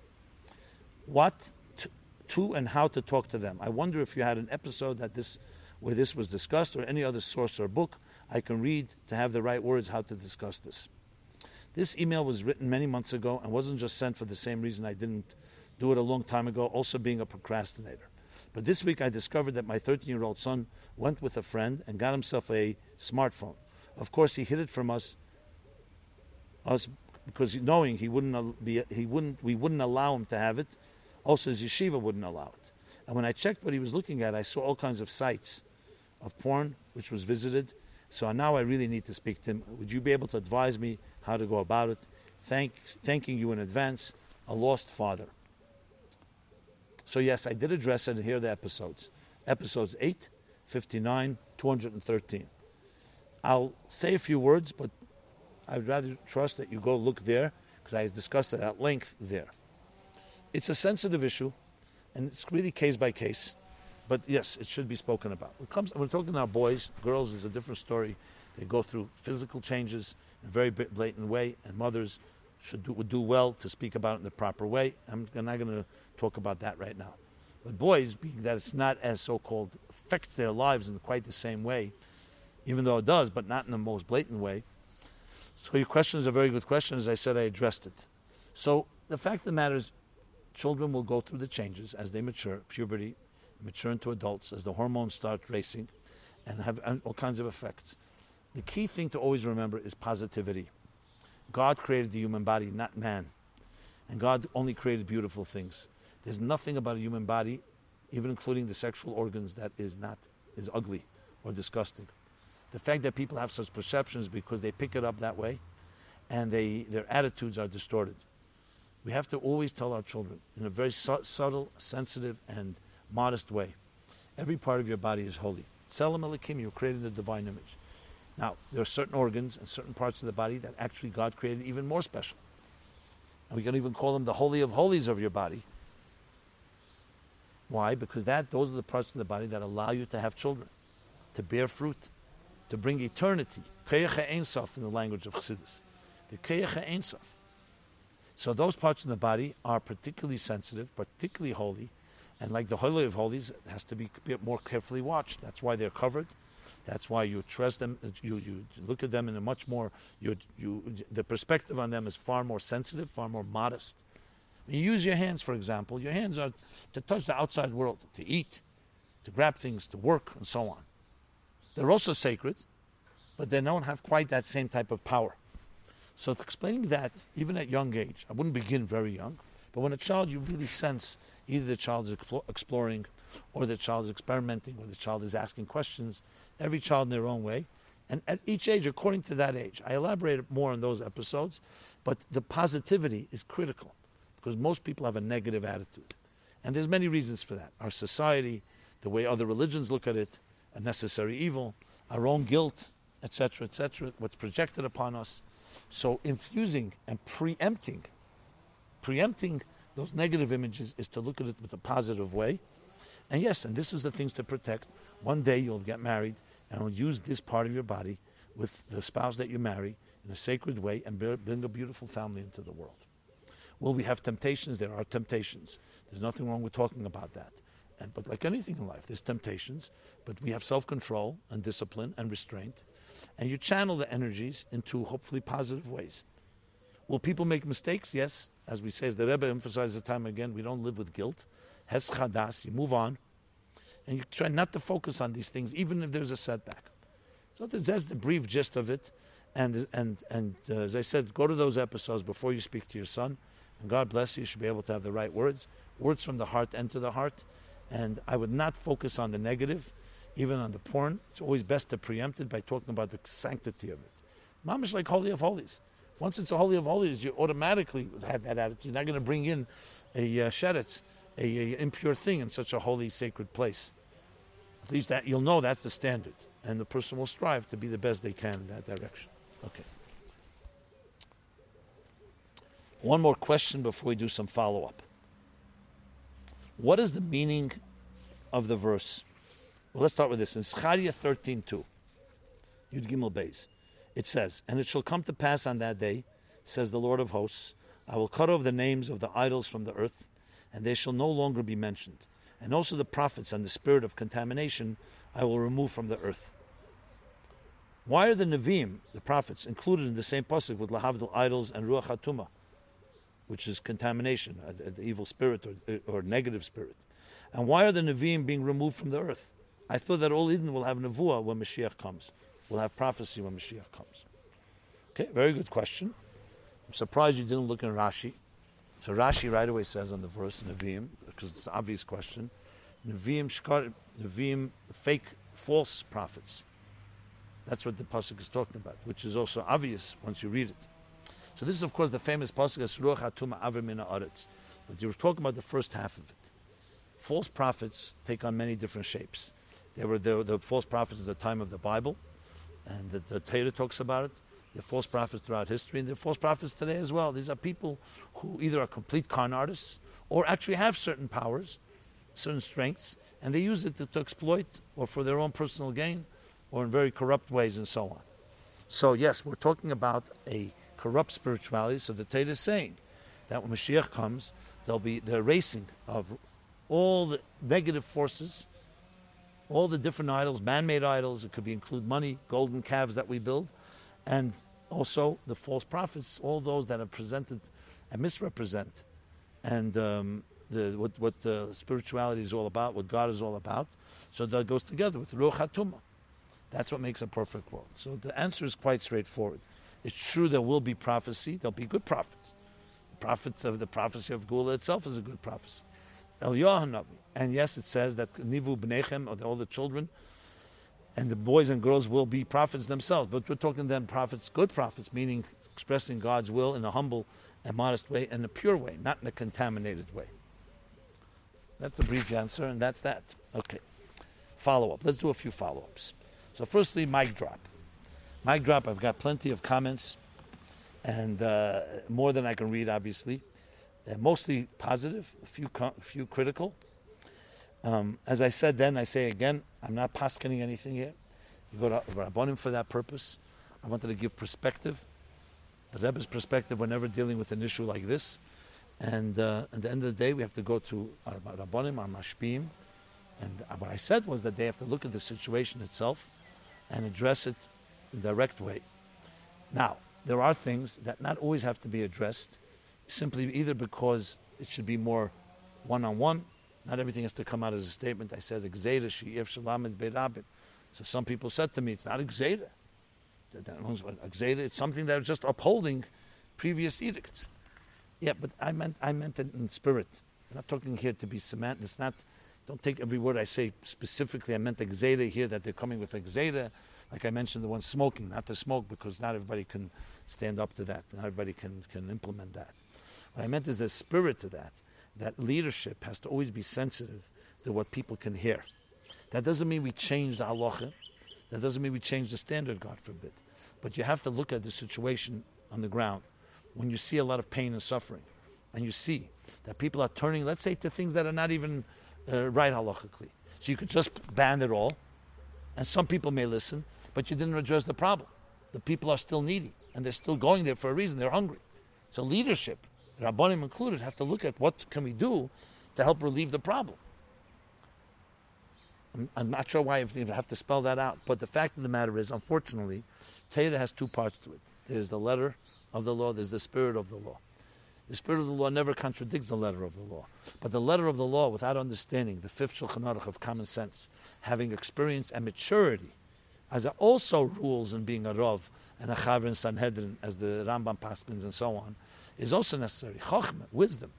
what to, to, and how to talk to them. I wonder if you had an episode that this where this was discussed or any other source or book I can read to have the right words how to discuss this. This email was written many months ago and wasn't just sent for the same reason I didn't do it a long time ago, also being a procrastinator. But this week I discovered that my 13 year old son went with a friend and got himself a smartphone. Of course, he hid it from us us because knowing he wouldn't be he wouldn't we wouldn't allow him to have it. Also, his yeshiva wouldn't allow it. And when I checked what he was looking at, I saw all kinds of sites of porn which was visited. So now I really need to speak to him. Would you be able to advise me how to go about it? Thank, thanking you in advance, a lost father. So yes, I did address it, and here are the episodes. Episodes 8, 59, 213. I'll say a few words, but I would rather trust that you go look there because I discussed it at length there. It's a sensitive issue, and it's really case by case. But yes, it should be spoken about. When, comes, when we're talking about boys, girls is a different story. They go through physical changes in a very blatant way, and mothers should do, would do well to speak about it in the proper way. I'm not going to talk about that right now. But boys, being that it's not as so-called affects their lives in quite the same way, even though it does, but not in the most blatant way, so your question is a very good question. As I said, I addressed it. So the fact of the matter is, children will go through the changes as they mature, puberty, mature into adults, as the hormones start racing, and have all kinds of effects. The key thing to always remember is positivity. God created the human body, not man. And God only created beautiful things. There's nothing about a human body, even including the sexual organs, that is not is ugly or disgusting the fact that people have such perceptions because they pick it up that way and they, their attitudes are distorted. We have to always tell our children in a very su- subtle, sensitive, and modest way every part of your body is holy. Tselem Elokim, you were created in the divine image. Now, there are certain organs and certain parts of the body that actually God created even more special. And we can even call them the holy of holies of your body. Why? Because that those are the parts of the body that allow you to have children, to bear fruit, to bring eternity. In the language of Chassidus. The. So those parts of the body are particularly sensitive, particularly holy, and like the holy of holies, it has to be more carefully watched. That's why they're covered. That's why you trust them. Uh, you, you look at them in a much more you, you the perspective on them is far more sensitive, far more modest. You use your hands, for example. Your hands are to touch the outside world, to eat, to grab things, to work, and so on. They're also sacred, but they don't have quite that same type of power. So explaining that, even at young age, I wouldn't begin very young, but when a child, you really sense either the child is exploring, or the child is experimenting, or the child is asking questions. Every child in their own way, and at each age, according to that age. I elaborated more on those episodes, but the positivity is critical because most people have a negative attitude, and there's many reasons for that. Our society, the way other religions look at it, a necessary evil, our own guilt, etc., etc., what's projected upon us. So infusing and preempting, preempting those negative images is to look at it with a positive way. And yes, and this is the things to protect. One day you'll get married and will use this part of your body with the spouse that you marry in a sacred way and bring a beautiful family into the world. Will we have temptations? There are temptations. There's nothing wrong with talking about that. And, but like anything in life, there's temptations, but we have self control and discipline and restraint. And you channel the energies into hopefully positive ways. Will people make mistakes? Yes. As we say, as the Rebbe emphasizes the time again, we don't live with guilt. Hes you move on. And you try not to focus on these things, even if there's a setback. So that's the brief gist of it. And, and, and uh, as I said, go to those episodes before you speak to your son. And God bless you. You should be able to have the right words. Words from the heart enter the heart. And I would not focus on the negative, even on the porn. It's always best to preempt it by talking about the sanctity of it. Mamish like Holy of Holies. Once it's a Holy of Holies, you automatically have that attitude. You're not going to bring in a uh, sheretz, a, a, impure thing in such a holy, sacred place. At least that you'll know that's the standard. And the person will strive to be the best they can in that direction. Okay. One more question before we do some follow up. What is the meaning of the verse? Well, let's start with this. In Zechariah 13 2, Yud Gimel Beis, it says, And it shall come to pass on that day, says the Lord of hosts, I will cut off the names of the idols from the earth, and they shall no longer be mentioned. And also the prophets and the spirit of contamination I will remove from the earth. Why are the Nevi'im, the prophets, included in the same pasuk with Lahavdil idols and Ruach HaTumah? which is contamination, the evil spirit or, or negative spirit. And why are the Nevi'im being removed from the earth? I thought that all Yidden will have Nevuah when Mashiach comes. We'll have prophecy when Mashiach comes. Okay, very good question. I'm surprised you didn't look in Rashi. So Rashi right away says on the verse Nevi'im, because it's an obvious question, Nevi'im, shkar, Nevi'im, fake, false prophets. That's what the pasuk is talking about, which is also obvious once you read it. So this is, of course, the famous pasuk Ruach Hatuma Avim Aretz. But you were talking about the first half of it. False prophets take on many different shapes. There were the, the false prophets at the time of the Bible, and the, the Torah talks about it. The false prophets throughout history, and the false prophets today as well. These are people who either are complete con artists or actually have certain powers, certain strengths, and they use it to, to exploit or for their own personal gain or in very corrupt ways and so on. So, yes, we're talking about a corrupt spirituality. So the Torah is saying that when Mashiach comes, there'll be the erasing of all the negative forces, all the different idols, man-made idols. It could be include money, golden calves that we build, and also the false prophets, all those that have presented and misrepresent, and um, the, what, what uh, spirituality is all about, what God is all about. So that goes together with Ruach. That's what makes a perfect world. So the answer is quite straightforward. It's true there will be prophecy. There'll be good prophets. The prophets of the prophecy of Geulah itself is a good prophecy. El Navi. And yes, it says that Nivu Bnechem, all the children, and the boys and girls will be prophets themselves. But we're talking then prophets, good prophets, meaning expressing God's will in a humble and modest way and a pure way, not in a contaminated way. That's the brief answer, and that's that. Okay. follow up. Let's do a few follow ups. So, firstly, mic drop. Mic drop, I've got plenty of comments and uh, more than I can read, obviously. Uh, mostly positive, a few, a few critical. Um, as I said then, I say again, I'm not paskening anything here. You go to Rabbonim for that purpose. I wanted to give perspective, the Rebbe's perspective whenever dealing with an issue like this. And uh, at the end of the day, we have to go to our Rabbonim, our Mashpim. And what I said was that they have to look at the situation itself and address it in a direct way. Now, there are things that not always have to be addressed simply either because it should be more one on one. Not everything has to come out as a statement. I said, Gzeda, Shi'if, Shalamid, Beirabim. So some people said to me, it's not Gzeda. It's something that is just upholding previous edicts. Yeah, but I meant I meant it in spirit. I'm not talking here to be semantic. It's not. Don't take every word I say specifically. I meant the here that they're coming with a. Like I mentioned, the one smoking, not to smoke because not everybody can stand up to that. Not everybody can can implement that. What I meant is a spirit to that. That leadership has to always be sensitive to what people can hear. That doesn't mean we change the halacha. That doesn't mean we change the standard, God forbid. But you have to look at the situation on the ground when you see a lot of pain and suffering, and you see that people are turning, let's say, to things that are not even uh, right halachically. So you could just ban it all, and some people may listen, but you didn't address the problem. The people are still needy, and they're still going there for a reason. They're hungry. So leadership, Rabbanim included, have to look at what can we do to help relieve the problem. I'm, not sure why you have to spell that out, but the fact of the matter is, unfortunately, Torah has two parts to it. There's the letter of the law, there's the spirit of the law. The spirit of the law never contradicts the letter of the law. But the letter of the law, without understanding the fifth Shulchan Aruch of common sense, having experience and maturity, as it also rules in being a Rav and a Chaver and Sanhedrin, as the Rambam Paskins and so on, is also necessary. Chochmah, wisdom.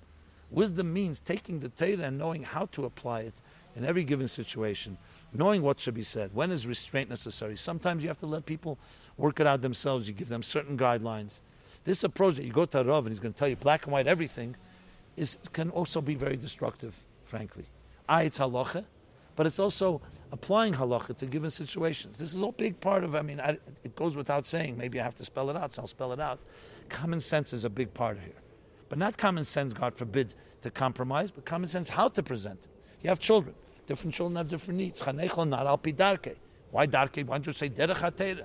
Wisdom means taking the Torah and knowing how to apply it in every given situation, knowing what should be said, when is restraint necessary. Sometimes you have to let people work it out themselves. You give them certain guidelines. This approach that you go to a Rav and he's going to tell you black and white everything is, can also be very destructive, frankly. It's halacha, but it's also applying halacha to given situations. This is a big part of, I mean, I, it goes without saying. Maybe I have to spell it out, so I'll spell it out. Common sense is a big part of here. But not common sense, God forbid, to compromise, but common sense how to present it. You have children. Different children have different needs. Chanechel not al pidarke. Why darke? Why don't you say derech?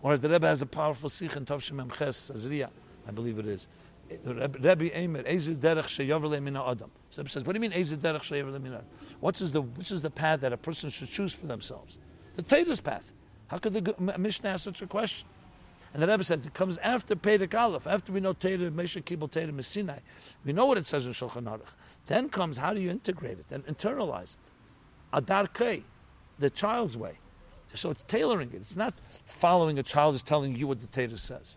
Whereas the Rebbe has a powerful sikh in Tov Shemem Ches Azriya, I believe it is. Rebbe Eimer, Ezu derech adam. So says, what do you mean Ezu derech sheyavrle mina adam? What is the which is the path that a person should choose for themselves? The Torah's path. How could the Mishnah ask such a question? And the Rebbe said it comes after Perek Aleph, after we know Torah, Meshach Kibul Torah Messinai. We know what it says in Shulchan Aruch. Then comes how do you integrate it and internalize it? Adar Kei, the child's way. So it's tailoring it. It's not following a child is telling you what the Torah says.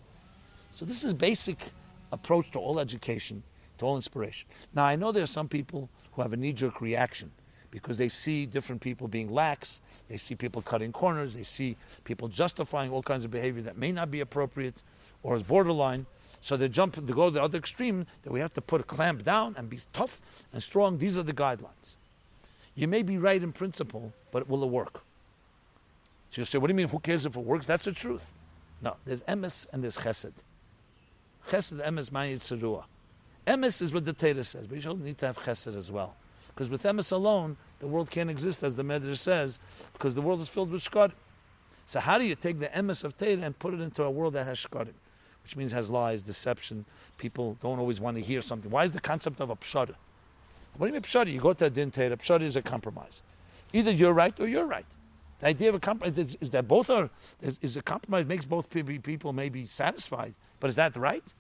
So this is basic approach to all education, to all inspiration. Now I know there are some people who have a knee-jerk reaction because they see different people being lax, they see people cutting corners, they see people justifying all kinds of behavior that may not be appropriate or is borderline. So they jump to go to the other extreme that we have to put a clamp down and be tough and strong. These are the guidelines. You may be right in principle, but will it work? So you say, what do you mean? Who cares if it works? That's the truth. No, there's emes and there's chesed. Chesed, emes, ma'yit, tzerua. Emes is what the Torah says, but you need to have chesed as well. Because with emes alone, the world can't exist, as the Medrash says, because the world is filled with shkarim. So how do you take the emes of Torah and put it into a world that has shkarim? Which means has lies, deception. People don't always want to hear something. Why is the concept of a pshara? What do you mean pshara? You go to a din Torah, pshara is a compromise. Either you're right or you're right. The idea of a compromise is, is that both are, is, is, a compromise makes both people maybe satisfied. But is that right?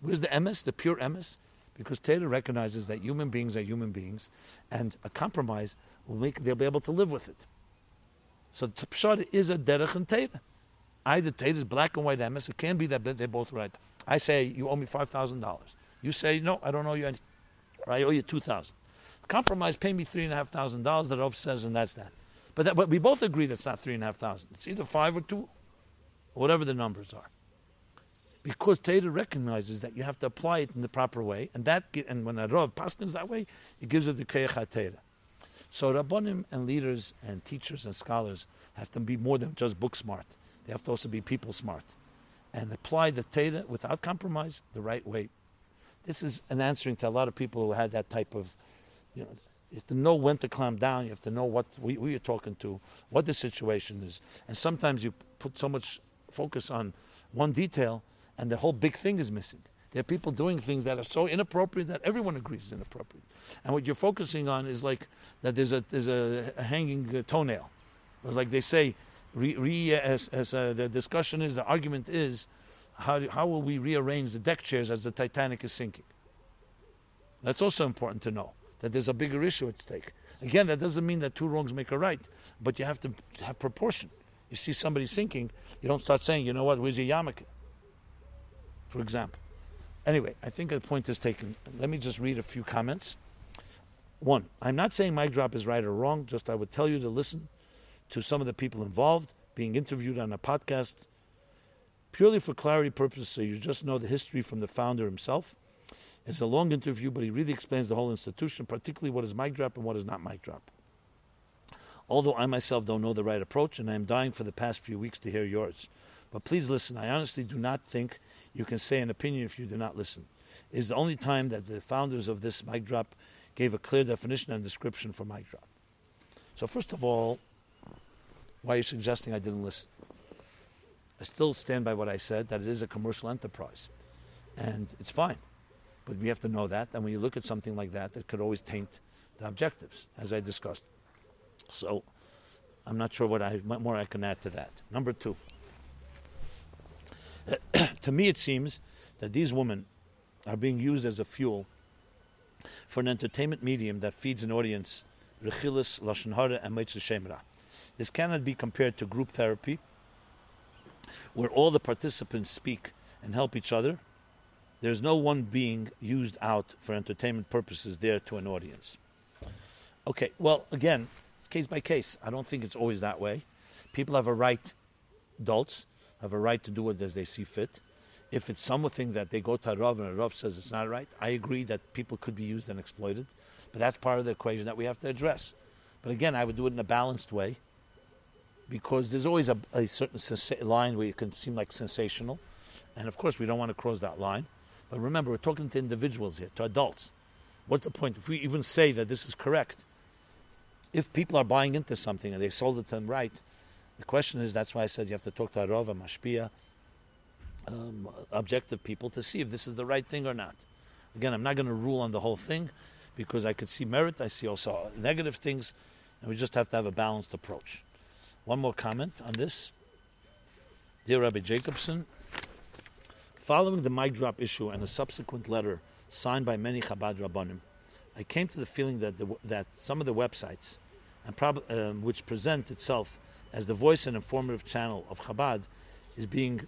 Where's the emes, the pure emes? because Torah recognizes that human beings are human beings, and a compromise will make they'll be able to live with it. So the pshat is a derech and Torah. Either Torah is black and white emes. It can be that they're both right. I say you owe me five thousand dollars. You say no, I don't owe you any. Or I owe you two thousand. Compromise, pay me three and a half thousand dollars. The Rav says, and that's that. But, that, but we both agree that's not three and a half thousand. It's either five or two, or whatever the numbers are because Torah recognizes that you have to apply it in the proper way, and that and when a Rav paskins that way, it gives it the Keyach So Rabbonim and leaders and teachers and scholars have to be more than just book smart. They have to also be people smart and apply the Torah without compromise the right way. This is an answering to a lot of people who had that type of, you know, you have to know when to clamp down. You have to know what who you're talking to, what the situation is, and sometimes you put so much focus on one detail, and the whole big thing is missing. There are people doing things that are so inappropriate that everyone agrees is inappropriate. And what you're focusing on is like that there's a there's a, a hanging uh, toenail. It's like they say, re, re, as, as uh, the discussion is, the argument is, how, do, how will we rearrange the deck chairs as the Titanic is sinking? That's also important to know that there's a bigger issue at stake. Again, that doesn't mean that two wrongs make a right, but you have to have proportion. You see somebody sinking, you don't start saying, you know what, where's your yarmulke? For example. Anyway, I think the point is taken. Let me just read a few comments. One, I'm not saying mic drop is right or wrong, just I would tell you to listen to some of the people involved being interviewed on a podcast purely for clarity purposes, so you just know the history from the founder himself. It's a long interview, but he really explains the whole institution, particularly what is mic drop and what is not mic drop. Although I myself don't know the right approach, and I am dying for the past few weeks to hear yours. But please listen. I honestly do not think you can say an opinion if you do not listen. It is the only time that the founders of this mic drop gave a clear definition and description for mic drop. So, first of all, why are you suggesting I didn't listen? I still stand by what I said that it is a commercial enterprise. And it's fine. But we have to know that. And when you look at something like that, it could always taint the objectives, as I discussed. So I'm not sure what, I, what more I can add to that. Number two. to me, it seems that these women are being used as a fuel for an entertainment medium that feeds an audience lashon hara, and shemra. This cannot be compared to group therapy, where all the participants speak and help each other. There's no one being used out for entertainment purposes there to an audience. Okay, well, again, it's case by case. I don't think it's always that way. People have a right, adults have a right to do it as they see fit. If it's something that they go to a Rav and a Rav says it's not right, I agree that people could be used and exploited, but that's part of the equation that we have to address. But again, I would do it in a balanced way because there's always a, a certain sensa- line where it can seem like sensational. And of course, we don't want to cross that line. But remember, we're talking to individuals here, to adults. What's the point? If we even say that this is correct, if people are buying into something and they sold it to them right, the question is that's why I said you have to talk to Arova, Mashpia, um, objective people to see if this is the right thing or not. Again, I'm not going to rule on the whole thing because I could see merit, I see also negative things, and we just have to have a balanced approach. One more comment on this. Dear Rabbi Jacobson, following the mic drop issue and a subsequent letter signed by many Chabad Rabbanim, I came to the feeling that, the, that some of the websites, and prob- um, which present itself as the voice and informative channel of Chabad, is being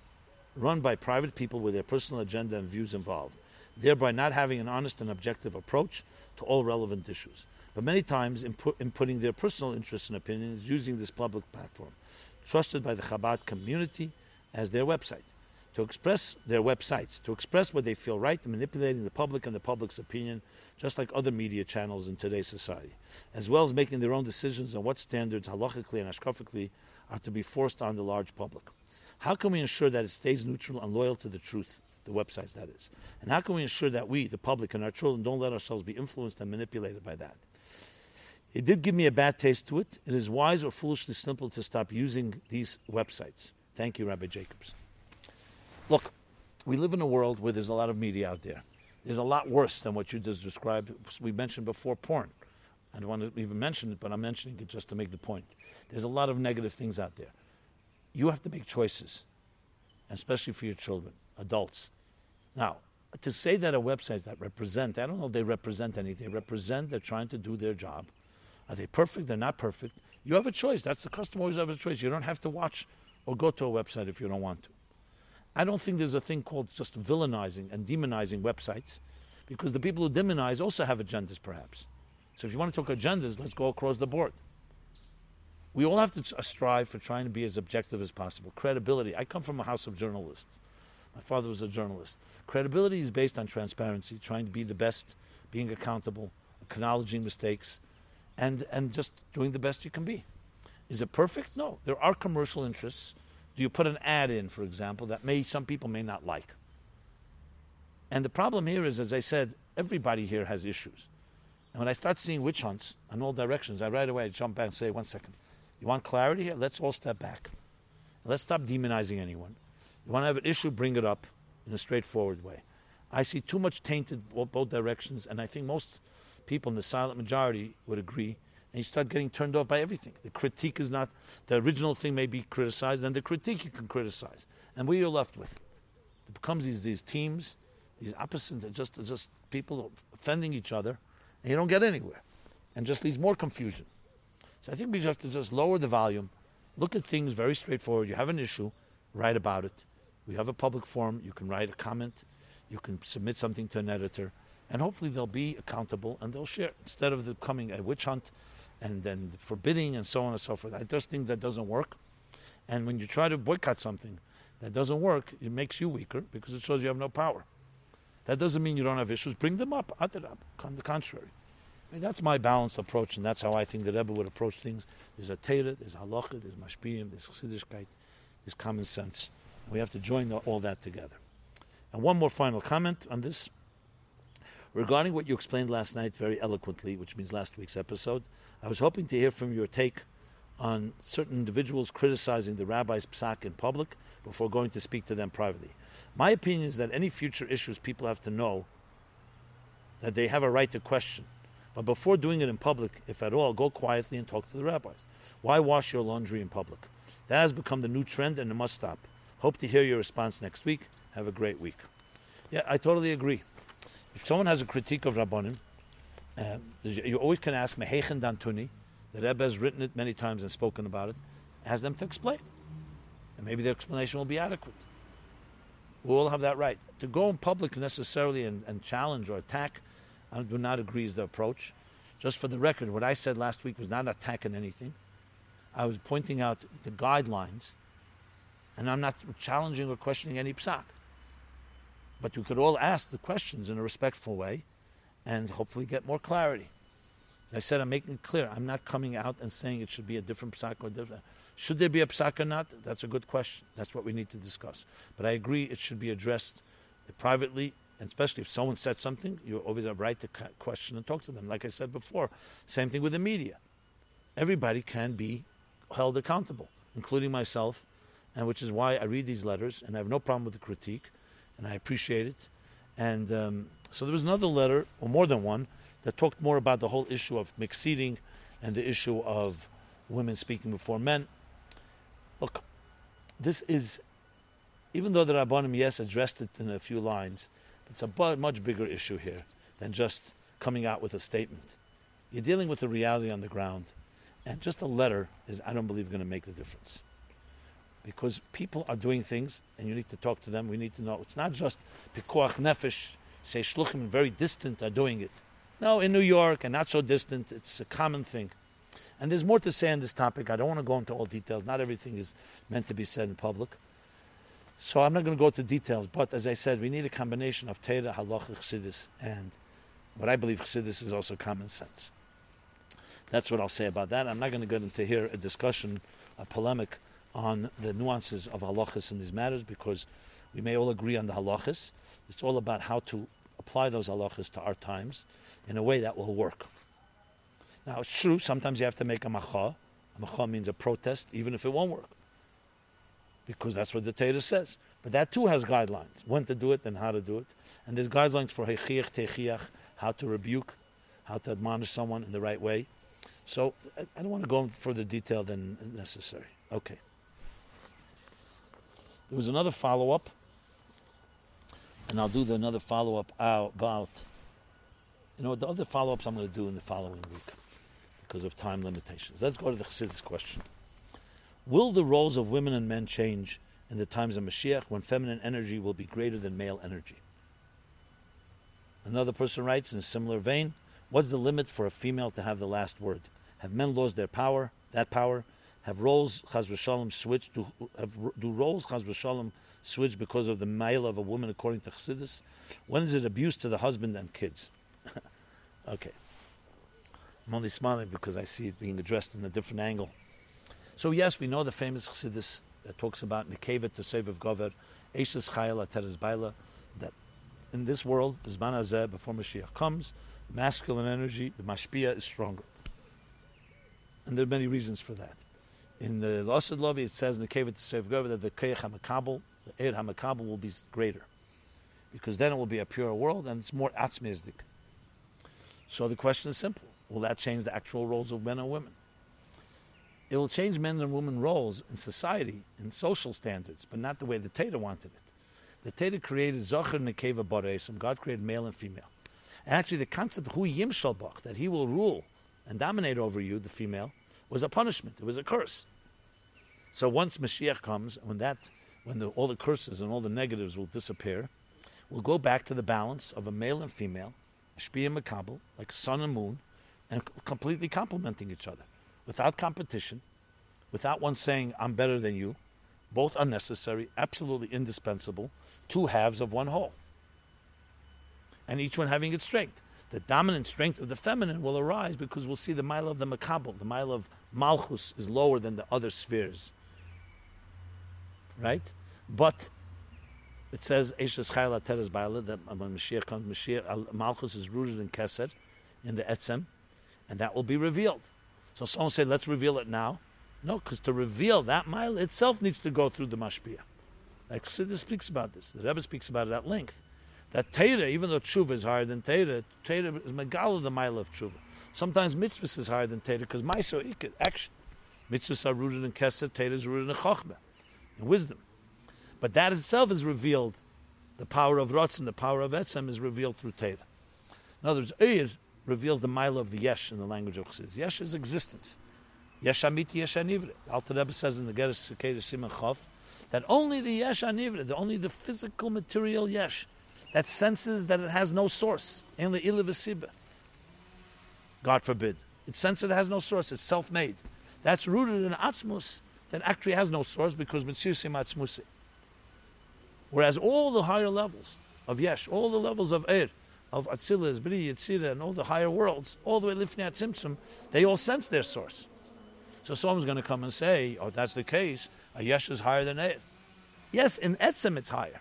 run by private people with their personal agenda and views involved, thereby not having an honest and objective approach to all relevant issues. But many times in, in putting their personal interests and opinions using this public platform, trusted by the Chabad community as their website, to express their websites, to express what they feel right, manipulating the public and the public's opinion, just like other media channels in today's society, as well as making their own decisions on what standards, halachically and ashkafically, are to be forced on the large public. How can we ensure that it stays neutral and loyal to the truth? The websites, that is. And how can we ensure that we, the public, and our children don't let ourselves be influenced and manipulated by that? It did give me a bad taste to it. It is wise or foolishly simple to stop using these websites. Thank you, Rabbi Jacobs. Look, we live in a world where there's a lot of media out there. There's a lot worse than what you just described. We mentioned before porn. I don't want to even mention it, but I'm mentioning it just to make the point. There's a lot of negative things out there. You have to make choices, especially for your children, adults. Now, to say that a website that represent, I don't know if they represent anything. They represent, they're trying to do their job. Are they perfect? They're not perfect. You have a choice. That's the customer always have a choice. You don't have to watch or go to a website if you don't want to. I don't think there's a thing called just villainizing and demonizing websites because the people who demonize also have agendas, perhaps. So if you want to talk agendas, let's go across the board. We all have to uh, strive for trying to be as objective as possible. Credibility. I come from a house of journalists. My father was a journalist. Credibility is based on transparency, trying to be the best, being accountable, acknowledging mistakes, and, and just doing the best you can be. Is it perfect? No. There are commercial interests. Do you put an ad in, for example, that may some people may not like? And the problem here is, as I said, everybody here has issues. And when I start seeing witch hunts in all directions, I right away jump back and say, one second. You want clarity here? Let's all step back. Let's stop demonizing anyone. You want to have an issue, bring it up in a straightforward way. I see too much tainted both directions, and I think most people in the silent majority would agree. And you start getting turned off by everything. The critique is not the original thing may be criticized, and the critique you can criticize. And what you're left with? It becomes these these teams, these opposites, are just just people offending each other, and you don't get anywhere, and just leads more confusion. So I think we just have to just lower the volume, look at things very straightforward. You have an issue, write about it. We have a public forum. You can write a comment. You can submit something to an editor, and hopefully they'll be accountable and they'll share instead of becoming a witch hunt and then forbidding and so on and so forth. I just think that doesn't work. And when you try to boycott something that doesn't work, it makes you weaker because it shows you have no power. That doesn't mean you don't have issues. Bring them up. On the contrary. I mean, that's my balanced approach, and that's how I think the Rebbe would approach things. There's a Torah, there's halacha, there's mashpiyim, there's chassidishkeit, there's common sense. We have to join all that together. And one more final comment on this. Regarding what you explained last night very eloquently, which means last week's episode, I was hoping to hear from your take on certain individuals criticizing the rabbi's psak in public before going to speak to them privately. My opinion is that any future issues people have to know that they have a right to question. But before doing it in public, if at all, go quietly and talk to the rabbis. Why wash your laundry in public? That has become the new trend and it must stop. Hope to hear your response next week. Have a great week. Yeah, I totally agree. If someone has a critique of Rabbanim, uh, you always can ask Mehechen Dantuni. The Rebbe has written it many times and spoken about it. Ask them to explain. And maybe their explanation will be adequate. We all have that right. To go in public necessarily and, and challenge or attack, I do not agree is the approach. Just for the record, what I said last week was not attacking anything. I was pointing out the guidelines and I'm not challenging or questioning any psak. But we could all ask the questions in a respectful way and hopefully get more clarity. As I said, I'm making it clear. I'm not coming out and saying it should be a different psak or different. Should there be a psak or not? That's a good question. That's what we need to discuss. But I agree it should be addressed privately, and especially if someone said something, you always have right to question and talk to them. Like I said before, same thing with the media. Everybody can be held accountable, including myself and which is why I read these letters, and I have no problem with the critique, and I appreciate it. And um, so there was another letter, or more than one, that talked more about the whole issue of mixed seating and the issue of women speaking before men. Look, this is, even though the Rabbanim, yes, addressed it in a few lines, it's a much bigger issue here than just coming out with a statement. You're dealing with the reality on the ground, and just a letter is, I don't believe, going to make the difference because people are doing things and you need to talk to them. We need to know. It's not just pikuach nefesh, say shluchim, very distant are doing it. No, in New York and not so distant, it's a common thing. And there's more to say on this topic. I don't want to go into all details. Not everything is meant to be said in public. So I'm not going to go into details. But as I said, we need a combination of Torah, Halacha, Chassidus, and what I believe Chassidus is also common sense. That's what I'll say about that. I'm not going to get into here a discussion, a polemic on the nuances of halachas in these matters because we may all agree on the halachas. It's all about how to apply those halachas to our times in a way that will work. Now, it's true, sometimes you have to make a macha. A macha means a protest, even if it won't work, because that's what the Torah says. But that too has guidelines when to do it and how to do it. And there's guidelines for hechiach, techiach, how to rebuke, how to admonish someone in the right way. So I don't want to go into further detail than necessary. Okay. There was another follow up, and I'll do the another follow up about. You know, the other follow ups I'm going to do in the following week because of time limitations. Let's go to the Chassidus question. Will the roles of women and men change in the times of Mashiach when feminine energy will be greater than male energy? Another person writes in a similar vein What's the limit for a female to have the last word? Have men lost their power, that power, have roles v'shalom switched? Do, have, do roles v'shalom switch because of the male of a woman according to Chassidus? When is it abuse to the husband and kids? okay. I'm only smiling because I see it being addressed in a different angle. So yes, we know the famous Chassidus that talks about Nekevet the Sev of Gover, Eishes Chayil Ateres Baalah, that in this world, before Mashiach comes, masculine energy, the Mashpia is stronger. And there are many reasons for that. In the Lasad Lavi, it says in the Kevet Sev Gover that the Keyach HaMakabel, the Eir HaMakabel will be greater. Because then it will be a pure world and it's more atzmizdik. So the question is simple. Will that change the actual roles of men and women? It will change men and women roles in society, in social standards, but not the way the Torah wanted it. The Torah created Zocher Nekeva Baresim. God created male and female. And actually, the concept of Hu Yimshol Bach, that he will rule and dominate over you, the female, was a punishment. It was a curse. So once Mashiach comes, when that, when the, all the curses and all the negatives will disappear, we'll go back to the balance of a male and female, Shpia Makabel, like sun and moon, and completely complementing each other without competition, without one saying, I'm better than you. Both are necessary, absolutely indispensable, two halves of one whole. And each one having its strength. The dominant strength of the feminine will arise because we'll see the mile of the makabel, the mile of malchus is lower than the other spheres. Right? But it says Eshes Chayil Ateres Baalah that when Mashiach comes, Mashiach Malchus is rooted in Keser, in the Etzem, and that will be revealed. So someone say, let's reveal it now. No, because to reveal that mile itself needs to go through the mashpia. Like Chassidus speaks about this. The Rebbe speaks about it at length. That Torah, even though tshuva is higher than Torah, Torah is megala the mile of tshuva. Sometimes mitzvahs is higher than Torah because ma'aser ikid, action. Mitzvahs are rooted in keser, Torah is rooted in chokhmah, in wisdom. But that itself is revealed. The power of Ratzon, the power of Etzem is revealed through Torah. In other words, Eir reveals the mile of the Yesh in the language of Chassidus. Yesh is existence. Yesh Amiti Yesh HaNivra. Alter Rebbe says in the Geras Sekeda Siman Chof that only the Yesh HaNivra, the, only the physical material Yesh, that senses that it has no source. Only Ilivasiba. God forbid. It senses it has no source. It's self-made. That's rooted in Atzmus that actually has no source because Mitzusim Atzmusi. Whereas all the higher levels of Yesh, all the levels of Er, of Atzilas, Bri, Yitzira, and all the higher worlds, all the way Lifnei Tzimtzum, they all sense their source. So someone's going to come and say, oh, that's the case. A yesh is higher than Eid. Yes, in Etzem it's higher,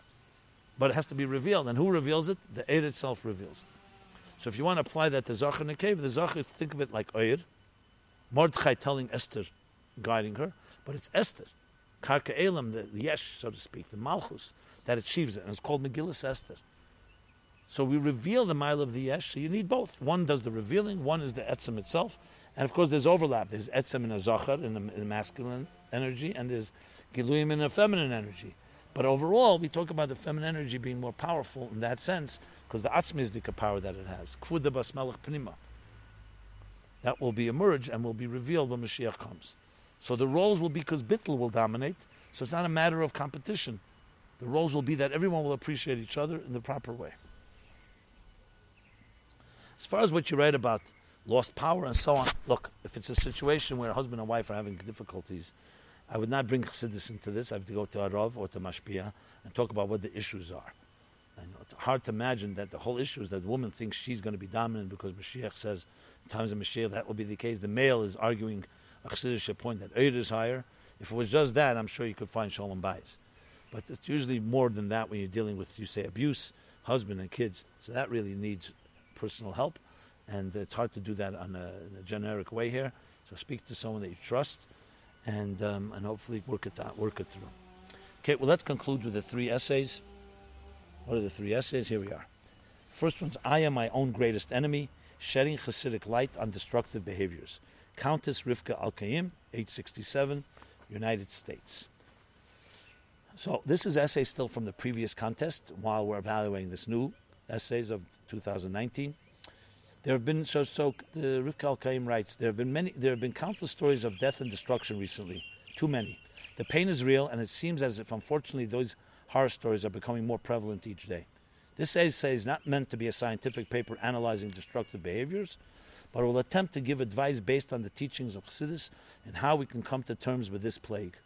but it has to be revealed. And who reveals it? The Eid itself reveals it. So if you want to apply that to Zachar and Nekev, the Zachar, think of it like Eid. Mordechai telling Esther, guiding her, but it's Esther. Karka Elam, the, Yesh, so to speak, the Malchus, that achieves it. And it's called Megillah Esther. So we reveal the mile of the yesh. So you need both. One does the revealing. One is the etzem itself. And of course, there's overlap. There's etzem in a zachar in the, masculine energy, and there's giluyim in a feminine energy. But overall, we talk about the feminine energy being more powerful in that sense because the atzmizdika power that it has. Kfuda melech pnima. That will be emerged and will be revealed when Mashiach comes. So the roles will be because bittul will dominate. So it's not a matter of competition. The roles will be that everyone will appreciate each other in the proper way. As far as what you read about lost power and so on, look, if it's a situation where a husband and wife are having difficulties, I would not bring Chassidus into this. I have to go to Arav or to Mashpia and talk about what the issues are. Know it's hard to imagine that the whole issue is that woman thinks she's going to be dominant because Mashiach says, times of Mashiach, that will be the case. The male is arguing a Chassidish point that Eid is higher. If it was just that, I'm sure you could find Shalom Bayis. But it's usually more than that when you're dealing with, you say, abuse, husband and kids. So that really needs personal help, and it's hard to do that on a, a generic way here. So speak to someone that you trust, and um, and hopefully work it out, work it through. Okay, well let's conclude with the three essays. What are the three essays? Here we are. First one's I am my own greatest enemy, shedding Hasidic light on destructive behaviors. Countess Rivka Alkaim, age 67, United States. So this is essay still from the previous contest while we're evaluating this new essays of 2019. There have been so so. The Rivka Al writes there have been many. There have been countless stories of death and destruction recently. Too many. The pain is real, and it seems as if, unfortunately, those horror stories are becoming more prevalent each day. This essay is not meant to be a scientific paper analyzing destructive behaviors, but will attempt to give advice based on the teachings of Chassidus and how we can come to terms with this plague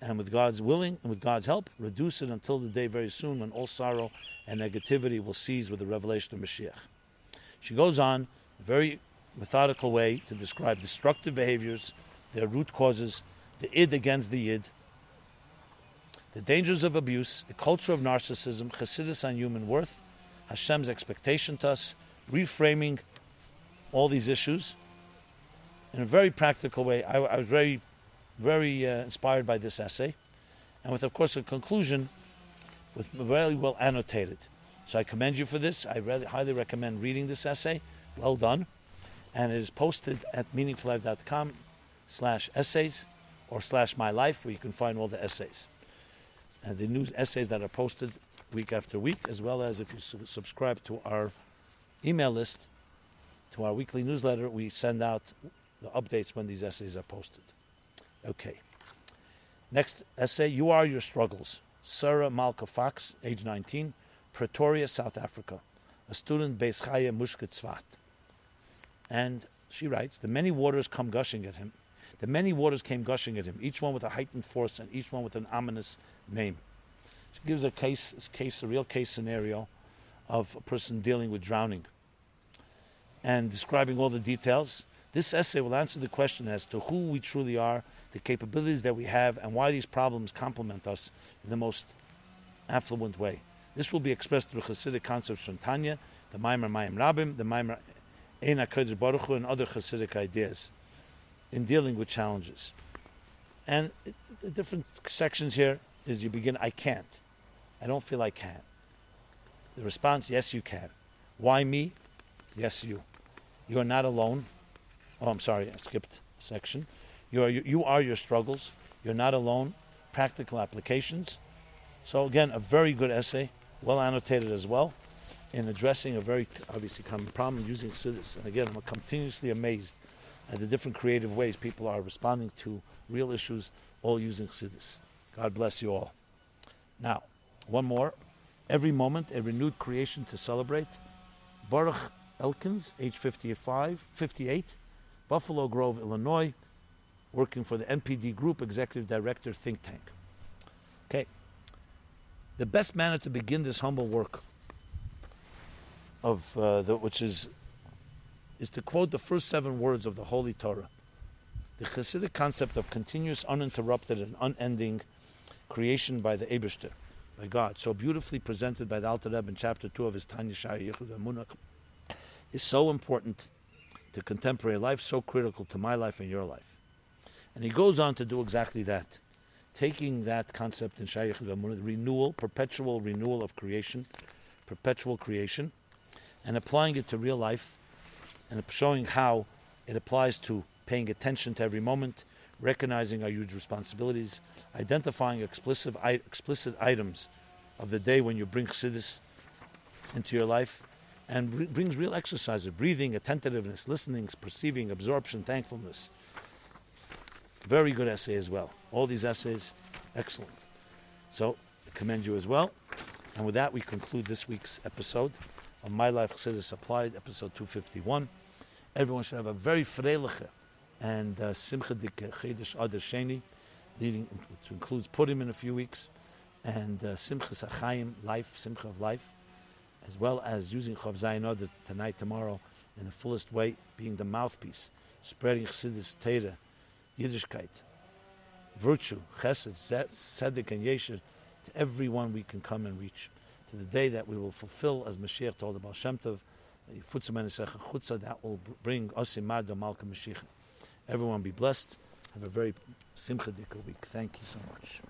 and with God's willing and with God's help, reduce it until the day very soon when all sorrow and negativity will cease with the revelation of Mashiach. She goes on, a very methodical way to describe destructive behaviors, their root causes, the id against the id, the dangers of abuse, a culture of narcissism, chassidus on human worth, Hashem's expectation to us, reframing all these issues in a very practical way. I, I was very, very uh, inspired by this essay, and with, of course, a conclusion with very well annotated. So I commend you for this. I really highly recommend reading this essay. Well done. And it is posted at meaningfullife.com slash essays or slash my life where you can find all the essays. And the news essays that are posted week after week, as well as if you su- subscribe to our email list, to our weekly newsletter, we send out the updates when these essays are posted. Okay. Next essay, You Are Your Struggles. Sarah Malka Fox, age 19, Pretoria, South Africa. A student based Chaya Mushkitzvat. And she writes, The many waters come gushing at him. The many waters came gushing at him, each one with a heightened force and each one with an ominous name. She gives a case, case, a real case scenario of a person dealing with drowning and describing all the details. This essay will answer the question as to who we truly are, the capabilities that we have, and why these problems complement us in the most affluent way. This will be expressed through Hasidic concepts from Tanya, the Maimer Mayim Rabim, the Maimer Ein HaKodesh Baruch and other Hasidic ideas in dealing with challenges. And the different sections here is you begin, I can't. I don't feel I can. The response, yes, you can. Why me? Yes, you. You are not alone. Oh, I'm sorry, I skipped a section. You are, you are your struggles. You're not alone. Practical applications. So, again, a very good essay, well annotated as well, in addressing a very obviously common problem using Chassidus. And again, I'm continuously amazed at the different creative ways people are responding to real issues, all using Chassidus. God bless you all. Now, one more. Every moment, a renewed creation to celebrate. Baruch Elkins, age 55, 58, Buffalo Grove, Illinois, working for the NPD Group, Executive Director, Think Tank. Okay. The best manner to begin this humble work of uh, the, which is is to quote the first seven words of the Holy Torah. The Hasidic concept of continuous, uninterrupted, and unending creation by the Eberster, by God, so beautifully presented by the Alter Rebbe in chapter 2 of his Tanya Shaar HaYichud VehaEmunah, is so important to contemporary life, so critical to my life and your life. And he goes on to do exactly that, taking that concept in Yichud renewal, perpetual renewal of creation, perpetual creation, and applying it to real life and showing how it applies to paying attention to every moment, recognizing our huge responsibilities, identifying explicit, explicit items of the day when you bring chassidus into your life, and brings real exercises breathing, attentiveness, listening, perceiving, absorption, thankfulness. Very good essay as well. All these essays, excellent. So, I commend you as well. And with that, we conclude this week's episode of My Life Chassidus Applied, episode 251. Everyone should have a very freiliche and uh, simcha dik chedesh adar sheni, leading which includes Purim in a few weeks, and uh, simcha sachayim, life, simcha of life, as well as using chof zayin tonight, tomorrow, in the fullest way, being the mouthpiece, spreading chassidus, Torah, Yiddishkeit, virtue, chesed, tzedek, and yesher to everyone we can come and reach, to the day that we will fulfill, as Mashiach told about Shem Tov, that will bring Osimad Malka Mashiach. Everyone be blessed. Have a very simcha week. Thank you so much.